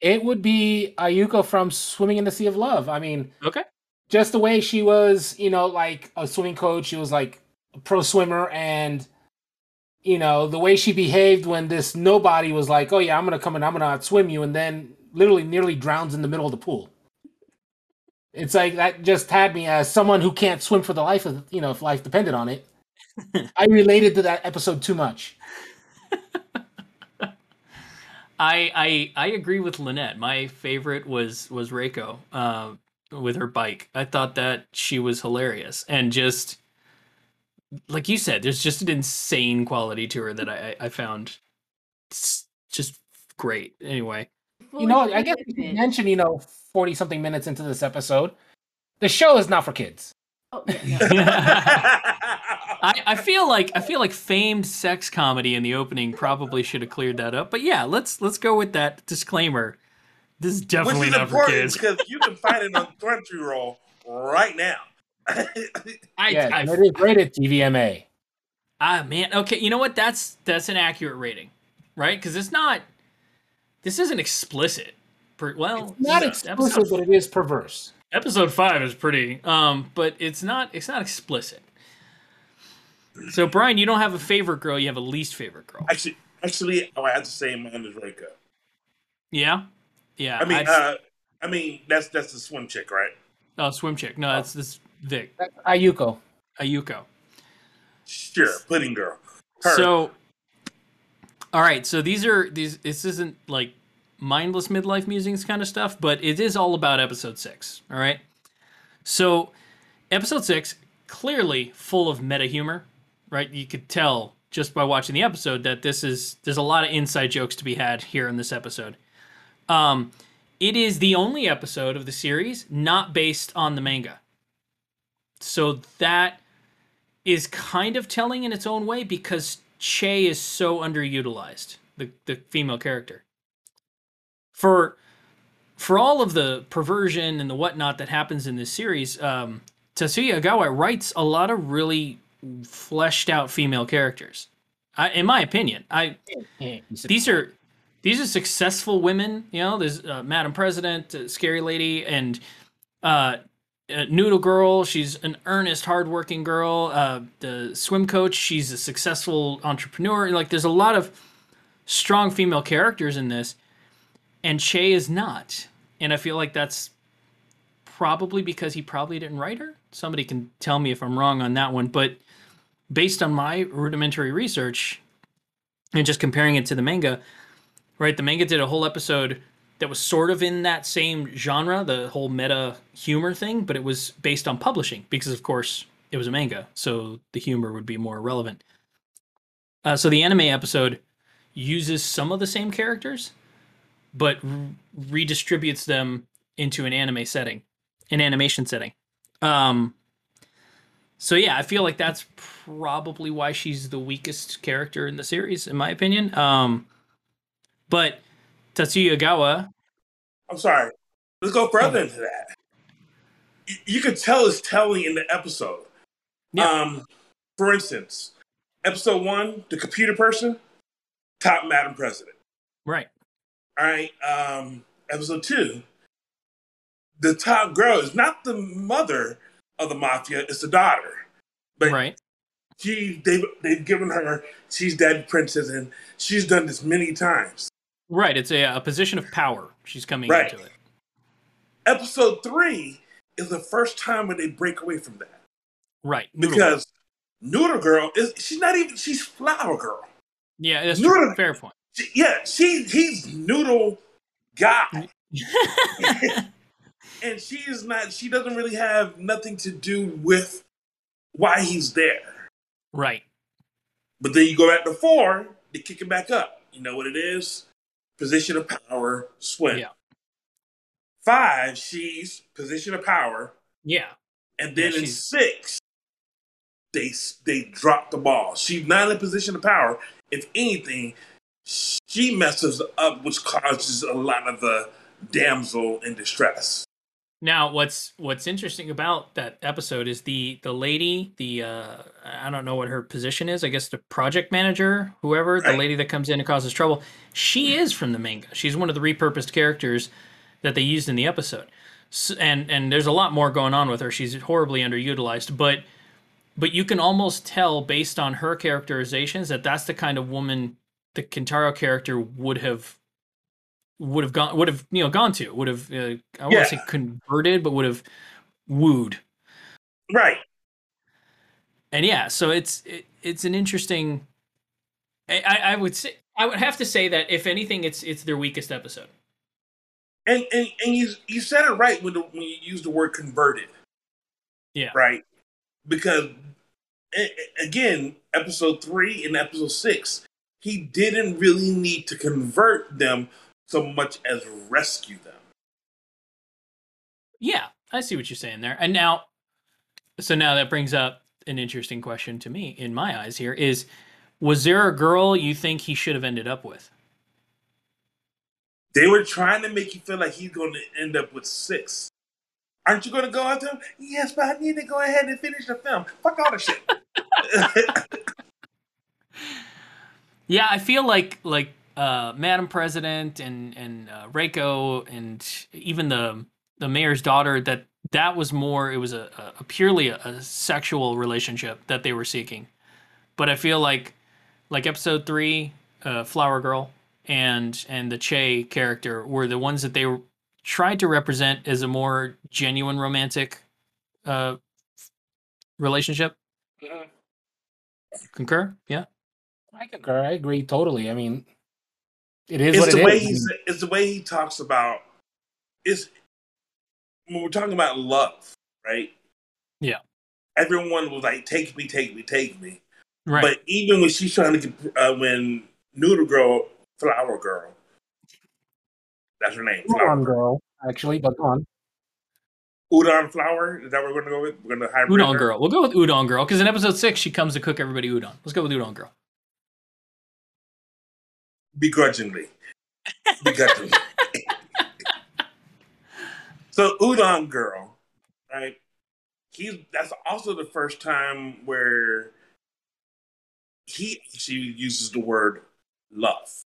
It would be Ayuko from Swimming in the Sea of Love. I mean, Okay. just the way she was, you know, like a swimming coach. She was like a pro swimmer, and you know the way she behaved when this nobody was like, "Oh yeah, I'm gonna come and I'm gonna outswim you," and then literally nearly drowns in the middle of the pool. It's like that just had me as someone who can't swim for the life of you know if life depended on it. *laughs* I related to that episode too much. *laughs* I I I agree with Lynette. My favorite was was Reiko uh, with her bike. I thought that she was hilarious and just like you said, there's just an insane quality to her that I I I found just great. Anyway, you know, I guess we committed. should mention, you know, 40 something minutes into this episode, The show is not for kids. Oh, *laughs* yeah, no. I, I feel like I feel like famed sex comedy in the opening probably should have cleared that up. But yeah, let's let's go with that disclaimer. This is Which definitely is not for kids. because you can find it on Crunchyroll right now. I, Yeah, I, and it is rated TVMA. ah man, okay, you know what? That's that's an accurate rating, right? Because it's not. This isn't explicit. Per, well, Not yeah, exclusive, Episode, but it is perverse. episode five is pretty, um, but it's not. It's not explicit. So Brian, you don't have a favorite girl. You have a least favorite girl. actually, actually, I have to say mine is Reiko. Yeah, yeah. I mean, I'd- uh, I mean that's that's the swim chick, right? oh, swim chick. No, that's this Vic That's Ayuko. Ayuko. Sure, pudding girl. Her. So, all right. So these are these. This isn't like mindless midlife musings kind of stuff, but it is all about episode six. All right. So, episode six clearly full of meta humor, right? You could tell just by watching the episode that this is there's a lot of inside jokes to be had here in this episode. Um, it is the only episode of the series not based on the manga. So that is kind of telling in its own way because Che is so underutilized, the, the female character. For for all of the perversion and the whatnot that happens in this series, um, Tatsuya Egawa writes a lot of really fleshed out female characters. I, in my opinion, I these are these are successful women. You know, there's uh, Madam President, uh, Scary Lady, and uh, uh, Noodle Girl. She's an earnest, hardworking girl. Uh, the swim coach. She's a successful entrepreneur. Like, there's a lot of strong female characters in this, and Che is not. And I feel like that's probably because he probably didn't write her. Somebody can tell me if I'm wrong on that one, but based on my rudimentary research and just comparing it to the manga, right? The manga did a whole episode that was sort of in that same genre, the whole meta humor thing, but it was based on publishing because, of course, it was a manga, so the humor would be more relevant. Uh, so the anime episode uses some of the same characters, but r- redistributes them into an anime setting, an animation setting. Um, so yeah, I feel like that's probably why she's the weakest character in the series, in my opinion. Um, but Tatsuya Egawa, I'm sorry. Let's go further into that. You, you could tell it's telling in the episode. Yeah. Um, for instance, episode one, the computer person, top Madam President. right? All right. Um, episode two, the top girl is not the mother of the mafia; it's the daughter. But Right. she, they've they've given her she's daddy princess, and she's done this many times. Right. It's a, a position of power. She's coming Right. into it. Episode three is the first time when they break away from that Right. Noodle. because Noodle Girl is she's not even she's Flower Girl. yeah, that's Noodle- true. Fair point. She, yeah, she he's Noodle guy. *laughs* and she is not she doesn't really have nothing to do with why he's there right. but then you go back to four they kick it back up you know what it is position of power swim. Yeah. five she's position of power. Yeah. and then Yeah, in six they they drop the ball. She's not in position of power. If anything she messes up which causes a lot of the damsel in distress Now, what's what's interesting about that episode is the the lady, the uh, I don't know what her position is. I guess the project manager, whoever, the lady that comes in and causes trouble. She is from the manga. She's one of the repurposed characters that they used in the episode. S and and there's a lot more going on with her. She's horribly underutilized, but but you can almost tell based on her characterizations that that's the kind of woman the Kintaro character would have would have gone would have you know gone to would have uh, I want Yeah. to say converted but would have wooed right and yeah so it's it, it's an interesting I, I would say I would have to say that if anything it's it's their weakest episode And and, and you you said it right when the, when you use the word converted. Yeah. Right. Because again, episode three and episode six, he didn't really need to convert them so much as rescue them. yeah I see what you're saying there. And now, so now that brings up an interesting question to me in my eyes here is was there a girl you think he should have ended up with? They were trying to make you feel like he's going to end up with six. Aren't you going to go after him? Yes, but I need to go ahead and finish the film. Fuck all the shit. *laughs* Yeah, I feel like like uh, Madam President and and uh, Reiko and even the the mayor's daughter that that was more it was a, a purely a, a sexual relationship that they were seeking. But I feel like like episode three, uh, Flower Girl and and the Che character were the ones that they tried to represent as a more genuine romantic uh, relationship. Mhm. Concur? Yeah. I concur. I agree totally. I mean, it is it's what the it way is. he's it's the way he talks about it's when we're talking about love, right? Yeah. Everyone was like, "Take me, take me, take me." Right. But even when she's trying to get, uh, when Noodle Girl, Flower Girl, that's her name, Go Flower on, Girl. girl. Actually, but go on. Udon Flower. Is that what we're gonna go with? We're gonna hybrid Udon her? Girl. We'll go with Udon Girl because in episode six she comes to cook everybody udon. Let's go with Udon Girl. Begrudgingly. Begrudgingly. so Udon Girl, right? He's that's also the first time where he she uses the word love.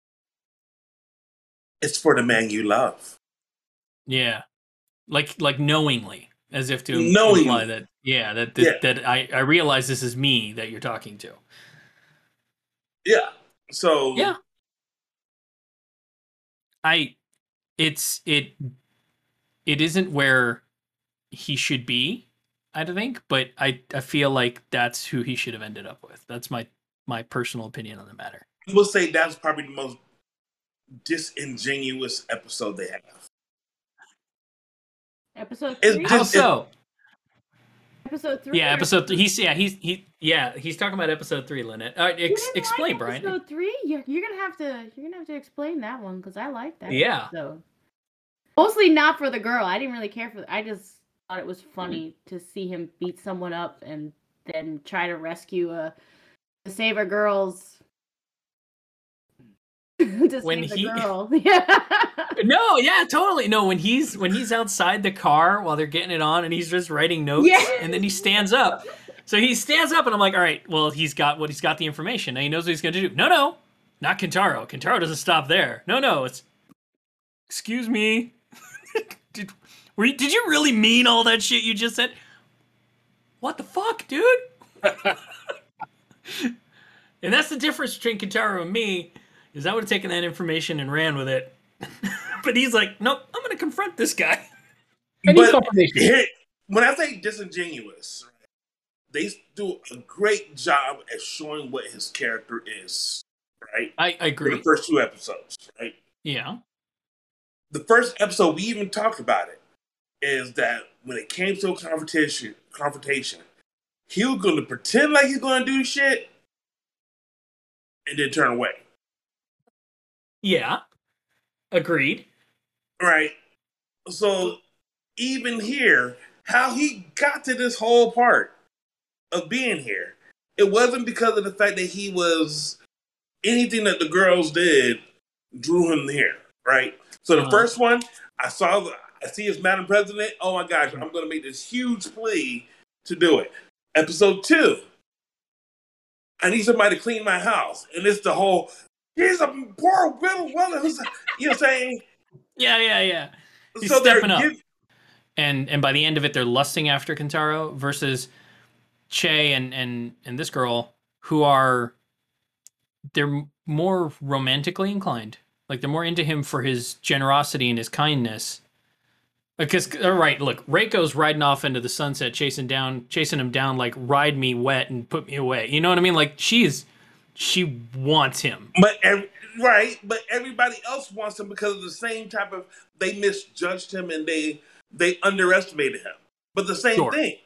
It's for the man you love. Yeah, like like knowingly, as if to Knowingly. imply that yeah that that, Yeah. that I I realize this is me that you're talking to. Yeah. So Yeah. I it's it it isn't where he should be, I don't think, but I I feel like that's who he should have ended up with. That's my my personal opinion on the matter. I will say that's probably the most disingenuous episode they have. Episode It's three. just- How it- so? Episode three. Yeah, episode three. He's yeah, he's he yeah, he's talking about episode three, Lynette. Uh, All right, ex- explain, like Brian. Episode three. You're, you're gonna have to. You're gonna have to explain that one because I like that. Yeah. So Mostly not for the girl. I didn't really care for. I just thought it was funny to see him beat someone up and then try to rescue a to save a girl's. *laughs* to When save he- *laughs* the girl. *laughs* Yeah. No, yeah, totally. No, when he's when he's outside the car while they're getting it on and he's just writing notes Yeah. and then he stands up. So he stands up and I'm like, all right, well, he's got what he's got the information. Now he knows what he's gonna do. No, no, not Kintaro. Kintaro doesn't stop there. No, no, it's excuse me. did were you, did you really mean all that shit you just said? What the fuck, dude? and that's the difference between Kintaro and me, is I would have taken that information and ran with it. *laughs* but he's like, nope, I'm gonna confront this guy. *laughs* I But confirmation. when I say disingenuous, they do a great job at showing what his character is, right? I, I For the first two episodes, right? Yeah. The first episode, we even talked about it, is that when it came to a confrontation, confrontation, he was going to pretend like he's going to do shit and then turn away, Yeah. Agreed. right? So even here, how he got to this whole part of being here, it wasn't because of the fact that he was anything that the girls did drew him here, right? So the Uh-huh. first one, I saw, the, I see his Madam President. Oh my gosh, I'm going to make this huge plea to do it. Episode two, I need somebody to clean my house, and it's the whole. He's a poor little woman who's, you know, saying. Yeah, yeah, yeah. He's so stepping up. And and by the end of it, they're lusting after Kintaro versus Che and and and this girl who are they're more romantically inclined. Like they're more into him for his generosity and his kindness. Because all right, look, Reiko's riding off into the sunset, chasing down, chasing him down, like ride me wet and put me away. You know what I mean? Like she's she wants him. But ev- right, but everybody else wants him because of the same type of they misjudged him and they they underestimated him. But the same Sure. thing.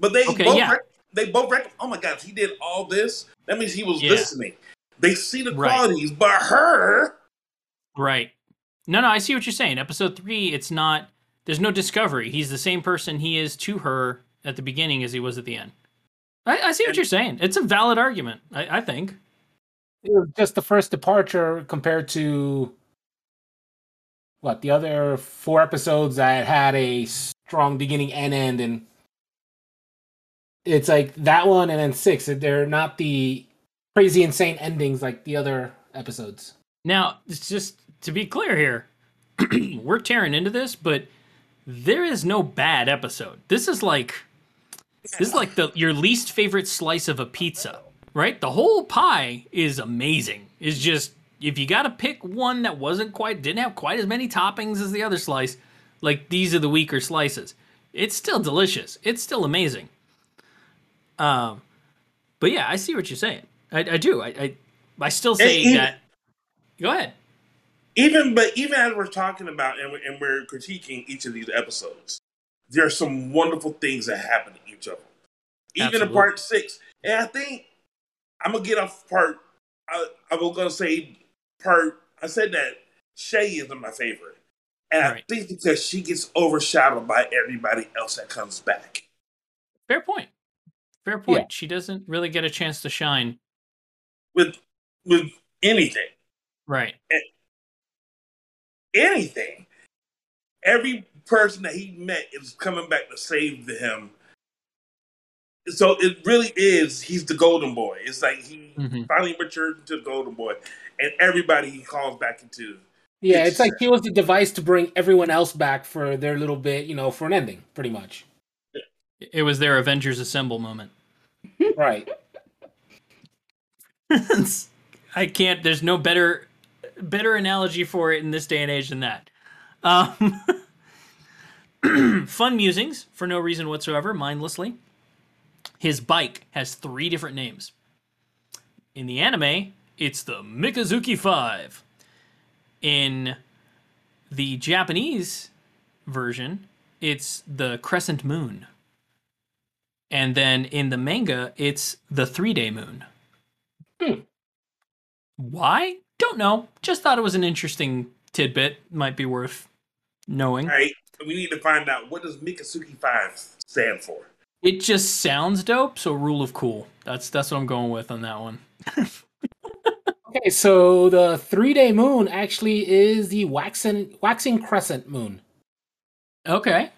But they Okay, both yeah. rec- they both rec- oh my god, he did all this. That means he was Yeah. listening. They see the Right. qualities, but her Right. No, no, I see what you're saying. Episode three, it's not there's no discovery. He's the same person he is to her at the beginning as he was at the end. I, I see what And- you're saying. It's a valid argument. I, I think. It was just the first departure compared to what the other four episodes that had a strong beginning and end, and it's like that one and then six. They're not the crazy insane endings like the other episodes. Now, it's just to be clear here, *clears throat* we're tearing into this, but there is no bad episode. This is like this is like the your least favorite slice of a pizza, right? The whole pie is amazing. It's just if you got to pick one that wasn't quite didn't have quite as many toppings as the other slice, like these are the weaker slices. It's still delicious. It's still amazing. Um, but yeah, I see what you're saying. I, I do. I, I I still say even- that. Go ahead. even but even as we're talking about and we're, and we're critiquing each of these episodes, there are some wonderful things that happen in each of them. Even in part six, and I think I'm gonna get off part. I, I was gonna say part. I said that Shay isn't my favorite, and Right. I think because she gets overshadowed by everybody else that comes back. Fair point. Fair point. Yeah. She doesn't really get a chance to shine. with with anything, Right. anything. Every person that he met is coming back to save him. So it really is. He's the golden boy. It's like he Mhm. finally matured into the golden boy, and everybody he calls back into. Yeah, It's- it's like he was the device to bring everyone else back for their little bit, you know, for an ending, pretty much. It was their Avengers Assemble moment. *laughs* Right. *laughs* I can't. There's no better better analogy for it in this day and age than that. Um, *laughs* *clears throat* fun musings for no reason whatsoever, mindlessly. His bike has three different names. In the anime, it's the Mikazuki Five. In the Japanese version, it's the Crescent Moon. And then in the manga, it's the Three Day Moon. Hmm. Why? Don't know. Just thought it was an interesting tidbit. Might be worth knowing. All right, we need to find out what does Mikazuki Five stand for. It just sounds dope, so rule of cool. That's that's what I'm going with on that one. *laughs* Okay, so the three day moon actually is the waxing waxing crescent moon. Okay.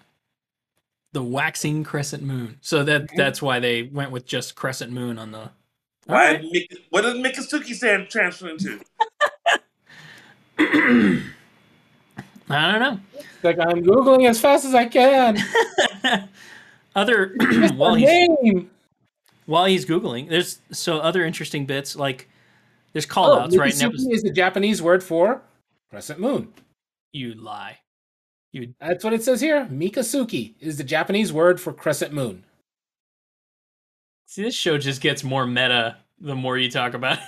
The waxing crescent moon. So that that's why they went with just crescent moon on the. Why? Alright. Mik- what does Mikazuki stand transfer into? *laughs* *clears throat* I don't know. It's like I'm googling as fast as I can. *laughs* Other *clears throat* while he's name. while he's googling, there's so other interesting bits like there's Oh, call outs right in Mikazuki episode. is the Japanese word for crescent moon. You lie. You That's what it says here. Mikazuki is the Japanese word for crescent moon. see this show just gets more meta the more you talk about.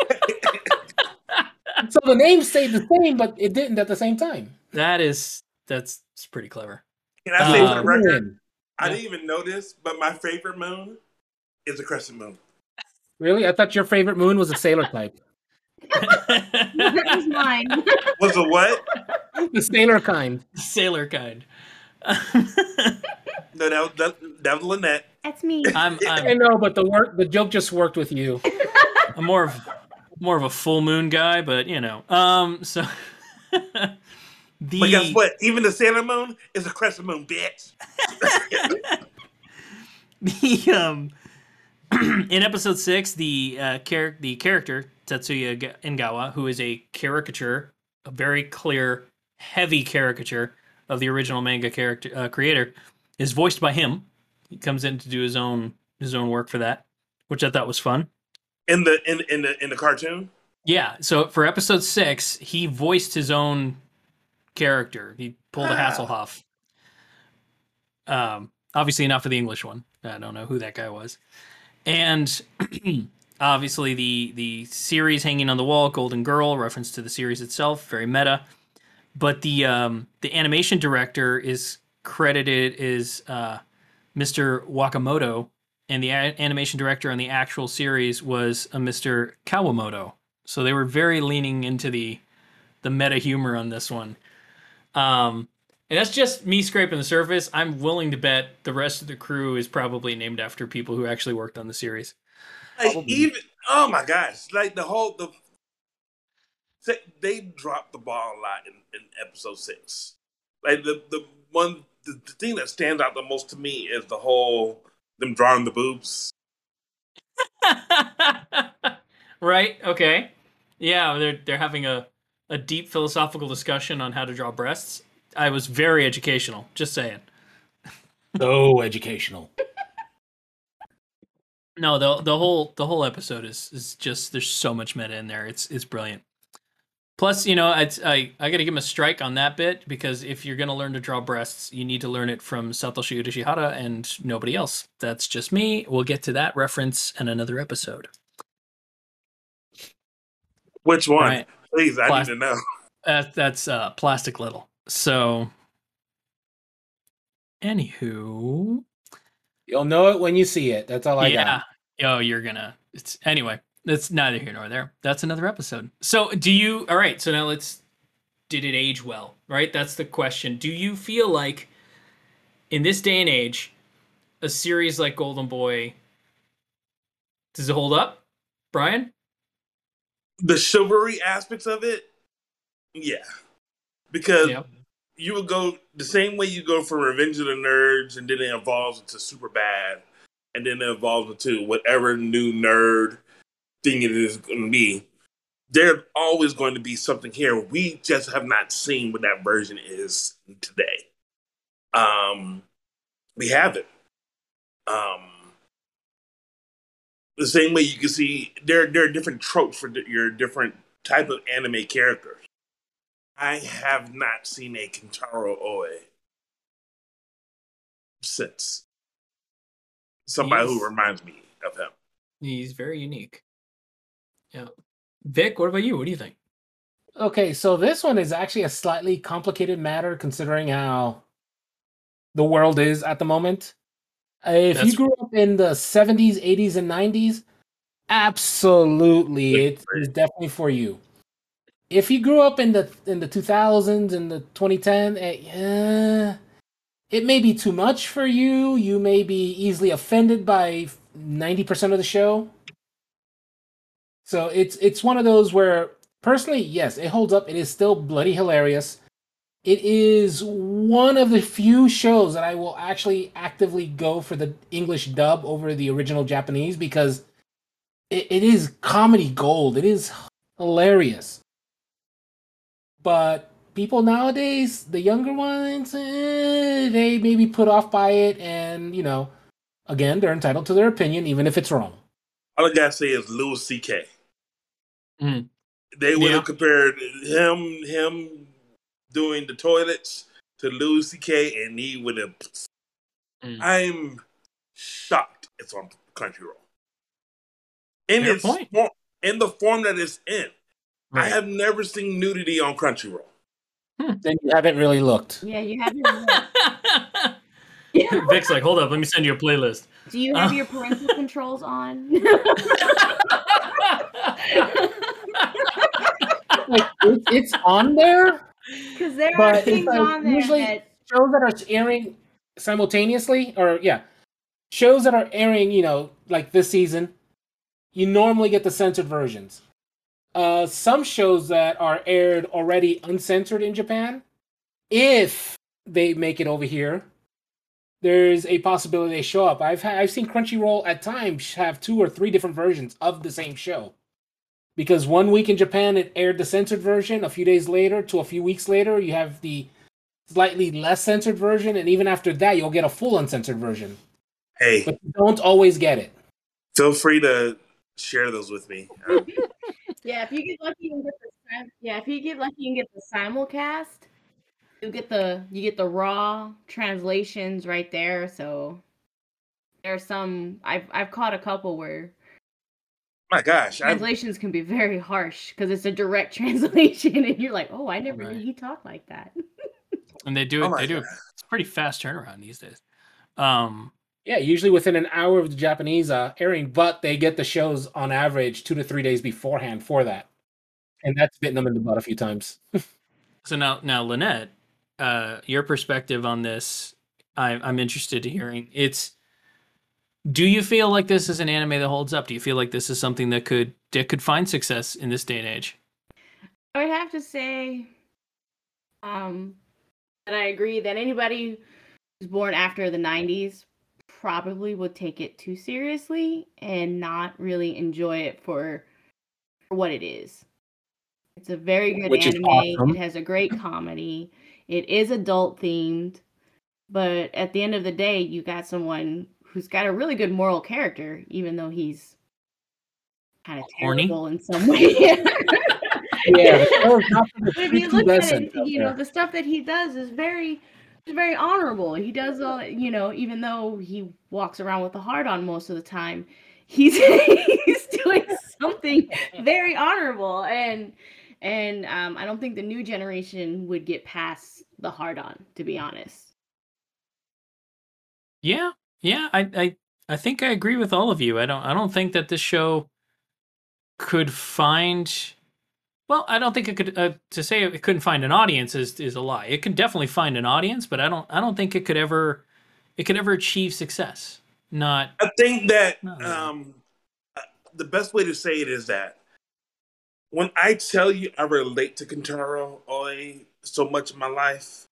it. *laughs* *laughs* So the name stayed the same, but it didn't at the same time. that is that's it's pretty clever. Can I say for the Um, record? I yeah. didn't even know this, but my favorite moon is the crescent moon. Really? I thought your favorite moon was a sailor type. that was mine. *laughs* Was a what? The sailor kind. Sailor kind. No, that was that, that was Lynette. That's me. *laughs* I'm I I'm know, but the work the joke just worked with you. I'm more of more of a full moon guy, but you know. Um so *laughs* the But guess what? Even the Sailor Moon is a crescent moon, bitch. *laughs* the um *clears throat* in episode six, the uh, char- the character Tetsuya Ga- Engawa, who is a caricature, a very clear, heavy caricature of the original manga character uh, creator, is voiced by him. He comes in to do his own his own work for that, which I thought was fun. In the in in the in the cartoon. Yeah, so for episode six, he voiced his own character. He pulled a Ah. Hasselhoff. Um, obviously not for the English one. I don't know who that guy was. And *clears throat* obviously the the series hanging on the wall, Golden Girl, reference to the series itself, very meta. But the um, the animation director is credited as uh, Mr. Wakamoto, and the a- animation director on the actual series was a Mr. Kawamoto. So they were very leaning into the the meta humor on this one. Um, And that's just me scraping the surface. I'm willing to bet the rest of the crew is probably named after people who actually worked on the series. Like Probably. even oh my gosh, like the whole the they- they dropped the ball a lot in, in episode six. Like the the one the, the thing that stands out the most to me is the whole them drawing the boobs. *laughs* right? Okay. Yeah, they're they're having a, a deep philosophical discussion on how to draw breasts. I was very educational, just saying. So educational. No, the the whole the whole episode is is just there's so much meta in there. It's it's brilliant. Plus, you know, it's, I I got to give him a strike on that bit because if you're gonna learn to draw breasts, you need to learn it from Satoshi Urushihara and nobody else. That's just me. We'll get to that reference in another episode. Which one? Right. Please, I Plas- need to know. That that's uh, plastic little. So, anywho, You'll know it when you see it. That's all I yeah. got. Yeah. Oh, you're gonna. It's anyway. That's neither here nor there. That's another episode. So, do you? All right. So now let's. Did it age well? Right. That's the question. Do you feel like, in this day and age, a series like Golden Boy. Does it hold up, Brian? The chivalry aspects of it, yeah, because Yeah. you would go the same way you go from Revenge of the Nerds, and then it evolves into Super Bad, and then it evolves into whatever new nerd thing it is going to be. There's always going to be something here. We just have not seen what that version is today. Um, we haven't. Um, the same way you can see there there are different tropes for di- your different type of anime characters. I have not seen a Kintaro Oe since. Somebody who reminds me of him. He's very unique. Yeah. Vic, what about you? What do you think? Okay, so this one is actually a slightly complicated matter considering how the world is at the moment. If That's- you grew up in the 70s, 80s, and 90s, absolutely, it is definitely for you. If you grew up in the in the 2000s and the 2010, eh, yeah, it may be too much for you. You may be easily offended by 90% of the show. So it's it's one of those where personally, yes, it holds up. It is still bloody hilarious. It is one of the few shows that I will actually actively go for the English dub over the original Japanese because it, it is comedy gold. It is hilarious. But people nowadays, the younger ones, eh, they may be put off by it, and you know, again, they're entitled to their opinion, even if it's wrong. All I gotta say is Louis C.K. Mhm. They would Yeah. have compared him him doing the toilets to Louis C.K. and he would have. Mm. I'm shocked it's on Crunchyroll. In Fair its point. form, in the form that it's in, I have never seen nudity on Crunchyroll. Then you haven't really looked. Yeah, you have your. Yeah. Vic's like, hold up, let me send you a playlist. Do you have Uh. your parental *laughs* controls on? *laughs* Like it, it's on there. Because there are But it's things like on there usually- that shows that are airing simultaneously or yeah shows that are airing you know like this season you normally get the censored versions. Uh some shows that are aired already uncensored in japan if they make it over here there's a possibility they show up. I've ha- i've seen crunchyroll at times have two or three different versions of the same show because one week in japan it aired the censored version a few days later to a few weeks later you have the slightly less censored version, and even after that, you'll get a full uncensored version. Hey, But you don't always get it. feel free to share those with me. Um, *laughs* yeah, if you get lucky and get the yeah, if you get lucky and get the simulcast, you get the you get the raw translations right there. So there's some I've I've caught a couple where my gosh, I, translations can be very harsh because it's a direct *laughs* translation, and you're like, oh, I never Right. knew he talked like that. *laughs* and they do oh it. my They do. God. It's pretty fast turnaround these days. Um, Yeah, usually within an hour of the Japanese uh, airing, but they get the shows on average two to three days beforehand for that. And that's bitten them in the butt a few times. *laughs* so now, now, Lynette, uh, your perspective on this. I, I'm interested in hearing. It's. Do you feel like this is an anime that holds up? Do you feel like this is something that could that could find success in this day and age? I would have to say, um, that I agree that anybody who's born after the '90s probably would take it too seriously and not really enjoy it for, for what it is. It's a very good Which anime. awesome. It has a great comedy. It is adult themed, but at the end of the day, you got someone who's got a really good moral character, even though he's kind of Horny? in some *laughs* way. Yeah, *laughs* the show is not for the But if you look at it, you know, the stuff that he does is very very honorable. He does all you know, even though he walks around with a heart on most of the time, he's *laughs* he's doing something very honorable and and um, I don't think the new generation would get past the hard on, to be honest. Yeah, yeah. I, I I think I agree with all of you. I don't I don't think that this show could find. Well, I don't think it could. Uh, to say it couldn't find an audience is is a lie. It could definitely find an audience, but I don't I don't think it could ever it could ever achieve success. Not I think that No. um, uh, the best way to say it is that when I tell you I relate to Kintaro Oe so much in my life,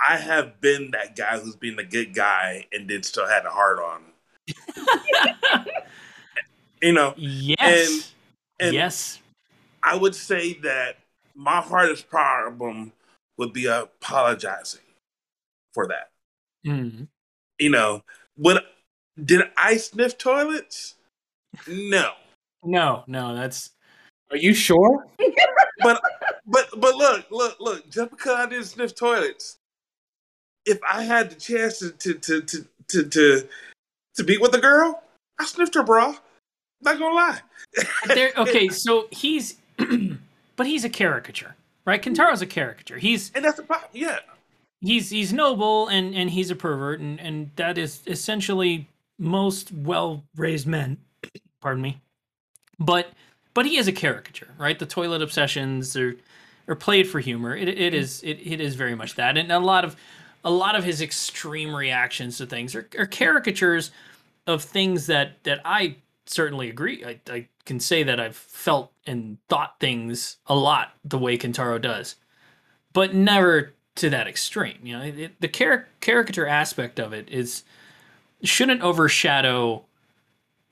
I have been that guy who's been a good guy and then still had a heart on. *laughs* You know, yes, and yes. I would say that my hardest problem would be apologizing for that. Mm. You know, when did I sniff toilets? No. No, no. That's Are you sure? *laughs* but but but look, look, look. Just because I didn't sniff toilets, if I had the chance to to to to to, to, to be with a girl, I sniffed her bra. Not gonna lie. there. *laughs* Okay, so he's, *clears throat* but he's a caricature, right? Kintaro's a caricature. He's and that's the problem. Yeah, he's he's noble and and he's a pervert and and that is essentially most well raised men *clears throat* pardon me but but he is a caricature right the toilet obsessions are are played for humor it, it is it, it is very much that and a lot of a lot of his extreme reactions to things are, are caricatures of things that that i certainly agree I, I can say that i've felt and thought things a lot the way kintaro does but never to that extreme. You know, it, the caric- caricature aspect of it is shouldn't overshadow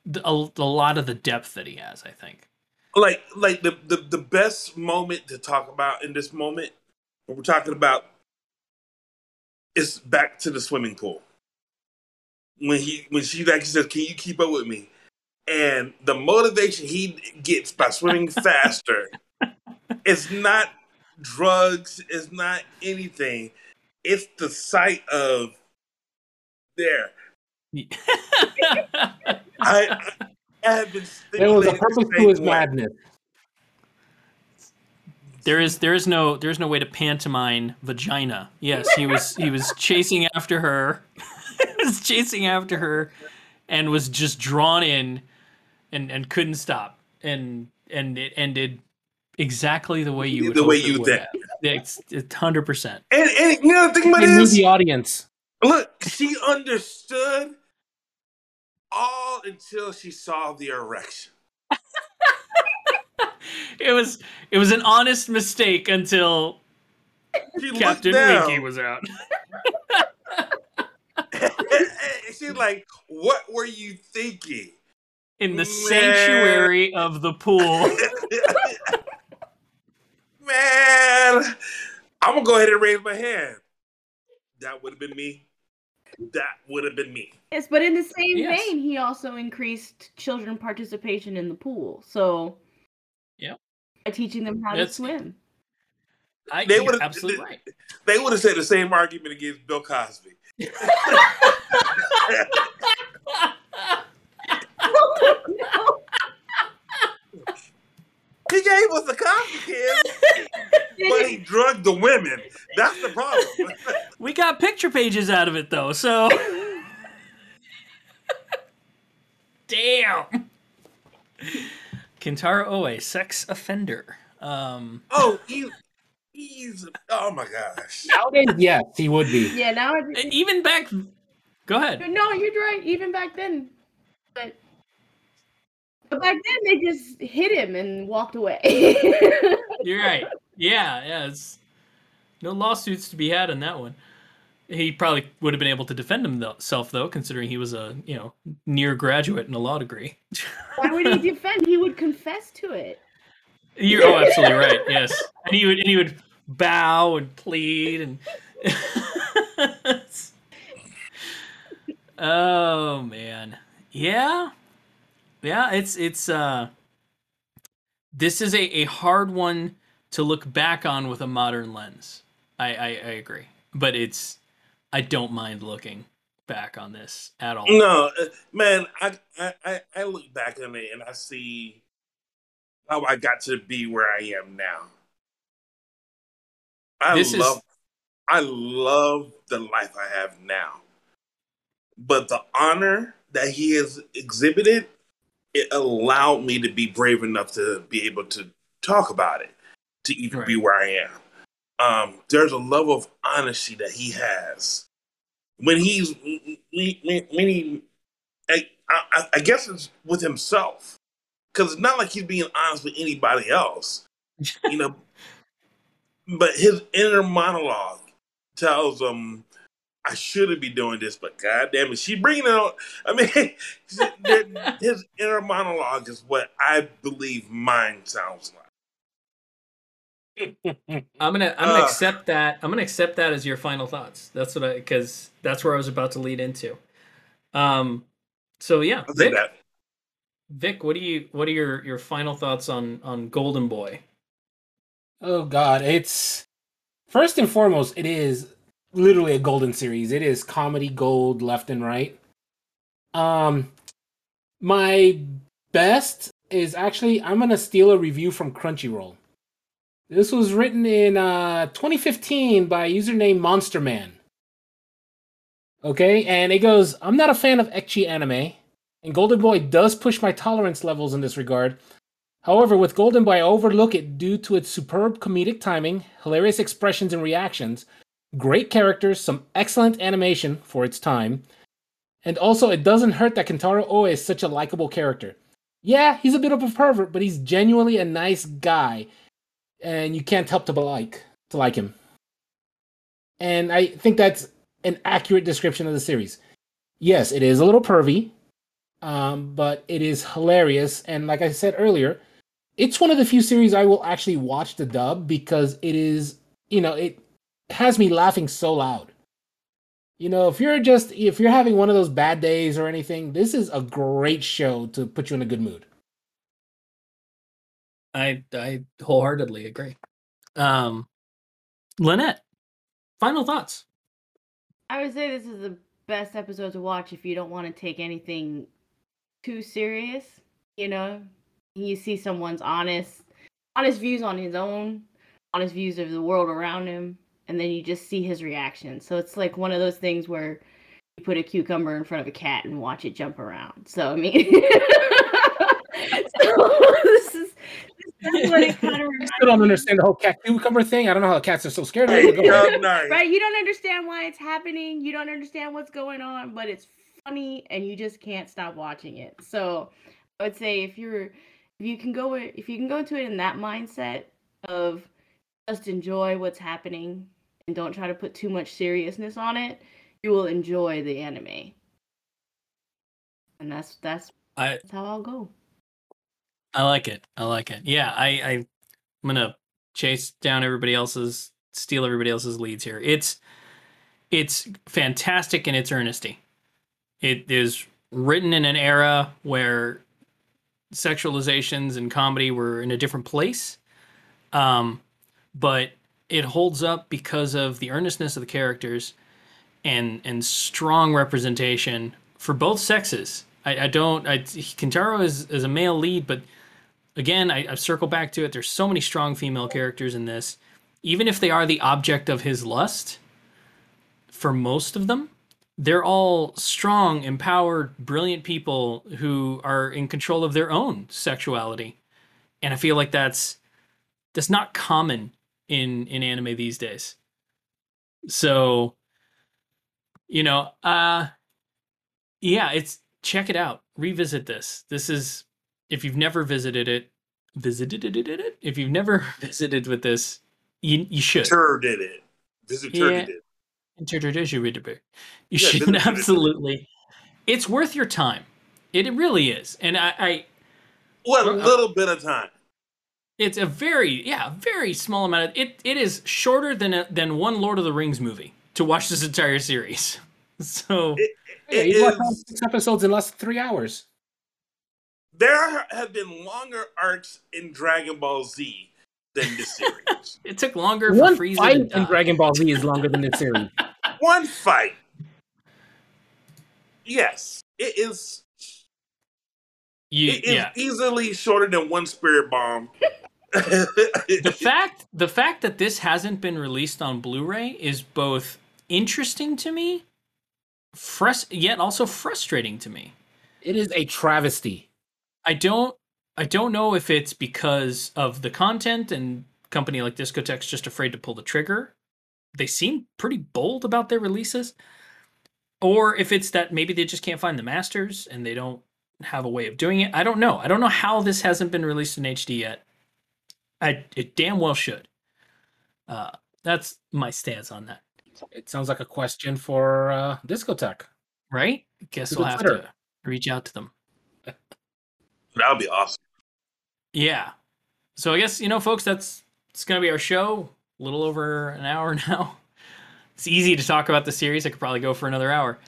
the, a, a lot of the depth that he has. I think. like like the, the the best moment to talk about in this moment, when we're talking about, is back to the swimming pool. When he when she actually says, "Can you keep up with me?" and the motivation he gets by swimming *laughs* faster it's not drugs it's not anything it's the sight of there *laughs* I, I have been There was a stimulated purpose to his way. madness. There is there is no there's no way to pantomime vagina. Yes, he was he was chasing after her. *laughs* was chasing after her and was just drawn in and and couldn't stop. And and it ended exactly the way you would The hope way it you would think. have. It's it's hundred percent. and, and you know the thing about He it knew is the audience. Look, she understood all until she saw the erection. It was it was an honest mistake until She Captain looked. Winky was out. *laughs* and she's like, "What were you thinking?" In the Man. sanctuary of the pool. *laughs* Man, I'm gonna go ahead and raise my hand. That would have been me. That would have been me. Yes, but in the same Yes. vein, he also increased children participation in the pool. So, Yep. By teaching them how That's- to swim. I, They would've- absolutely right. They would have said the same argument against Bill Cosby. no. *laughs* He gave us the Cosby kids, *laughs* but he drugged the women. That's the problem. *laughs* We got picture pages out of it though, so damn. Kintaro Oe, sex offender. Um, oh, you he's oh my gosh. Nowadays, yes, he would be. Yeah, now Even back. Go ahead. no, you're right. Even back then, but but back then they just hit him and walked away. *laughs* You're right. Yeah, yeah. It's no lawsuits to be had on that one. He probably would have been able to defend himself though, considering he was a you know near graduate in a law degree. *laughs* Why would he defend? He would confess to it. You're oh, absolutely right. Yes, and he would and he would bow and plead and. *laughs* oh man, yeah, yeah. It's it's uh. This is a, a hard one to look back on with a modern lens. I, I I agree, but it's I don't mind looking back on this at all. No, uh, man, I, I I look back on it and I see how I got to be where I am now. I This is- love I love the life I have now. But the honor that he has exhibited, it allowed me to be brave enough to be able to talk about it, to even be where I am. Um, there's a level of honesty that he has when he's when he, I, I, I guess it's with himself because it's not like he's being honest with anybody else, you know. *laughs* but his inner monologue tells him, "I shouldn't be doing this, but God damn it, she bringing it on." I mean, *laughs* his inner monologue is what I believe mine sounds like. I'm gonna I'm gonna Ugh. accept that. I'm gonna accept that as your final thoughts. That's what I because that's where I was about to lead into. Um, so yeah, I think Vic, that. Vic, what do you what are your your final thoughts on on Golden Boy? Oh God, it's first and foremost, it is literally a golden series. It is comedy gold left and right. Um, my best is actually I'm gonna steal a review from Crunchyroll. This was written in uh 2015 by a username Monster Man. Okay, and it goes, I'm not a fan of ecchi anime, and Golden Boy does push my tolerance levels in this regard. However, with Golden Boy, I overlook it due to its superb comedic timing, hilarious expressions and reactions, great characters, some excellent animation for its time, and also it doesn't hurt that Kintaro Oe is such a likable character. Yeah, he's a bit of a pervert, but he's genuinely a nice guy, and you can't help to like to like him. And I think that's an accurate description of the series. Yes, it is a little pervy, um, but it is hilarious. And like I said earlier, it's one of the few series I will actually watch the dub because it is, you know, it has me laughing so loud. You know, if you're just if you're having one of those bad days or anything, this is a great show to put you in a good mood. I I wholeheartedly agree. Um, Lynette, final thoughts. I would say this is the best episode to watch if you don't want to take anything too serious. You know, you see someone's honest, honest views on his own, honest views of the world around him, and then you just see his reaction. So it's like one of those things where you put a cucumber in front of a cat and watch it jump around. So I mean, *laughs* so *laughs* that's what it kind of *laughs* I still don't understand the whole cat cucumber thing. I don't know how the cats are so scared of it. but go ahead. Good night. right? You don't understand why it's happening. You don't understand what's going on, but it's funny and you just can't stop watching it. So I would say if you're if you can go if you can go into it in that mindset of just enjoy what's happening and don't try to put too much seriousness on it, you will enjoy the anime. And that's that's, I that's how I'll go. I like it. I like it. Yeah, I, I I'm gonna chase down everybody else's, steal everybody else's leads here. It's it's fantastic in its earnesty. It is written in an era where sexualizations and comedy were in a different place, um, but it holds up because of the earnestness of the characters and and strong representation for both sexes. I, I don't. I, Kintaro is is a male lead, but again, I, I circle back to it. There's so many strong female characters in this, even if they are the object of his lust. For most of them, they're all strong, empowered, brilliant people who are in control of their own sexuality, and I feel like that's that's not common in in anime these days. So, you know, uh yeah, it's check it out. Revisit this. This is if you've never visited it, visited it. If you've never *laughs* visited with this, you you should. Tur did it. Visitor Yeah. did it. You Yeah, should *laughs* visited it. absolutely. It's worth your time. It really is, and I, I What a Uh, little bit of time. it's a very yeah very small amount of it. It is shorter than a, than one Lord of the Rings movie to watch this entire series. *laughs* So It, Yeah, it you watch all six episodes in less than three hours. There have been longer arcs in Dragon Ball Z than this series. *laughs* it took longer One for Frieza fight to in die. Dragon Ball Z is longer than this series. *laughs* One fight. Yes, it is. You, It is yeah, easily shorter than one Spirit Bomb. *laughs* the fact the fact that this hasn't been released on Blu-ray is both interesting to me, frus- yet also frustrating to me. It is a travesty. I don't I don't know if it's because of the content and company like Discotek's just afraid to pull the trigger. They seem pretty bold about their releases. Or if it's that maybe they just can't find the masters and they don't have a way of doing it. I don't know. I don't know how this hasn't been released in HD yet. I it damn well should. Uh that's my stance on that. It sounds like a question for uh, Discotek. Right? I guess we'll have Twitter. to reach out to them. That would be awesome. Yeah. So I guess you know, folks, that's it's gonna be our show. A little over an hour *laughs* now. It's easy to talk about the series. I could probably go for another hour.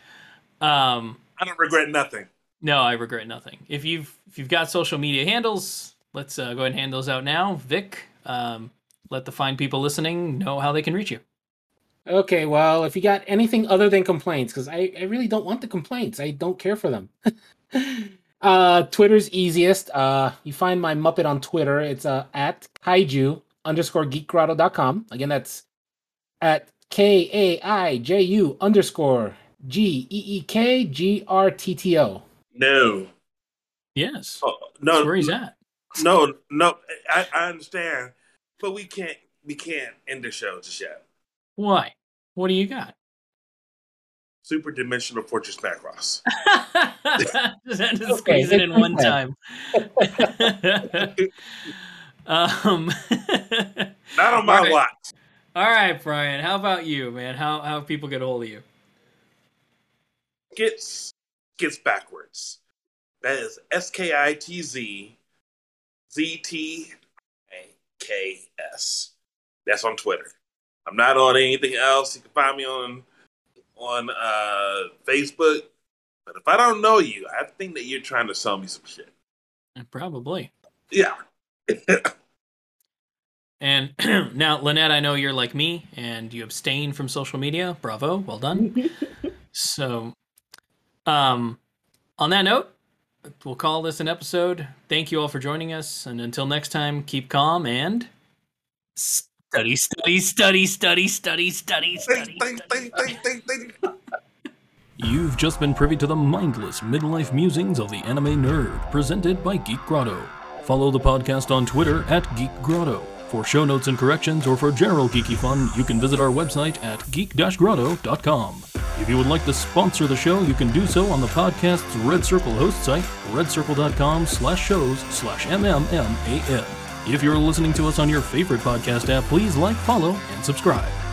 Um, I don't regret nothing. no, I regret nothing. If you've if you've got social media handles, let's uh, go ahead and hand those out now. Vic, um, let the fine people listening know how they can reach you. Okay, well, if you got anything other than complaints, because I, I really don't want the complaints. I don't care for them. *laughs* uh Twitter's easiest. Uh you find my Muppet on Twitter. It's uh at kaiju underscore geekgrotto.com. Again, that's at K A I J U underscore G E E K G R T T O. No, Yes, Oh, that's no, where he's at. no, no. I, I understand, but we can't. We can't end the show just yet. Why? What do you got? Super Dimensional Fortress Macross. *laughs* Just had to Okay, squeeze it in one okay. time. *laughs* um, Not on my Alright. watch. all right, Brian. How about you, man? How how people get a hold of you? Gets gets backwards. That is S K I T Z Z T A K S. That's on Twitter. I'm not on anything else. You can find me on on uh, Facebook. But if I don't know you, I think that you're trying to sell me some shit. Probably. Yeah. *laughs* And *clears throat* now, Lynette, I know you're like me and you abstain from social media. Bravo, well done. *laughs* so, um, on that note, we'll call this an episode. Thank you all for joining us, and until next time, keep calm and study, study, study, study, study, study, study. You've just been privy to the mindless midlife musings of the anime nerd, presented by Geek Grotto. Follow the podcast on Twitter at Geek Grotto. For show notes and corrections or for general geeky fun, you can visit our website at geek-grotto.com. If you would like to sponsor the show, you can do so on the podcast's Red Circle host site, redcircle.com slash shows slash mmman. If you're listening to us on your favorite podcast app, please like, follow, and subscribe.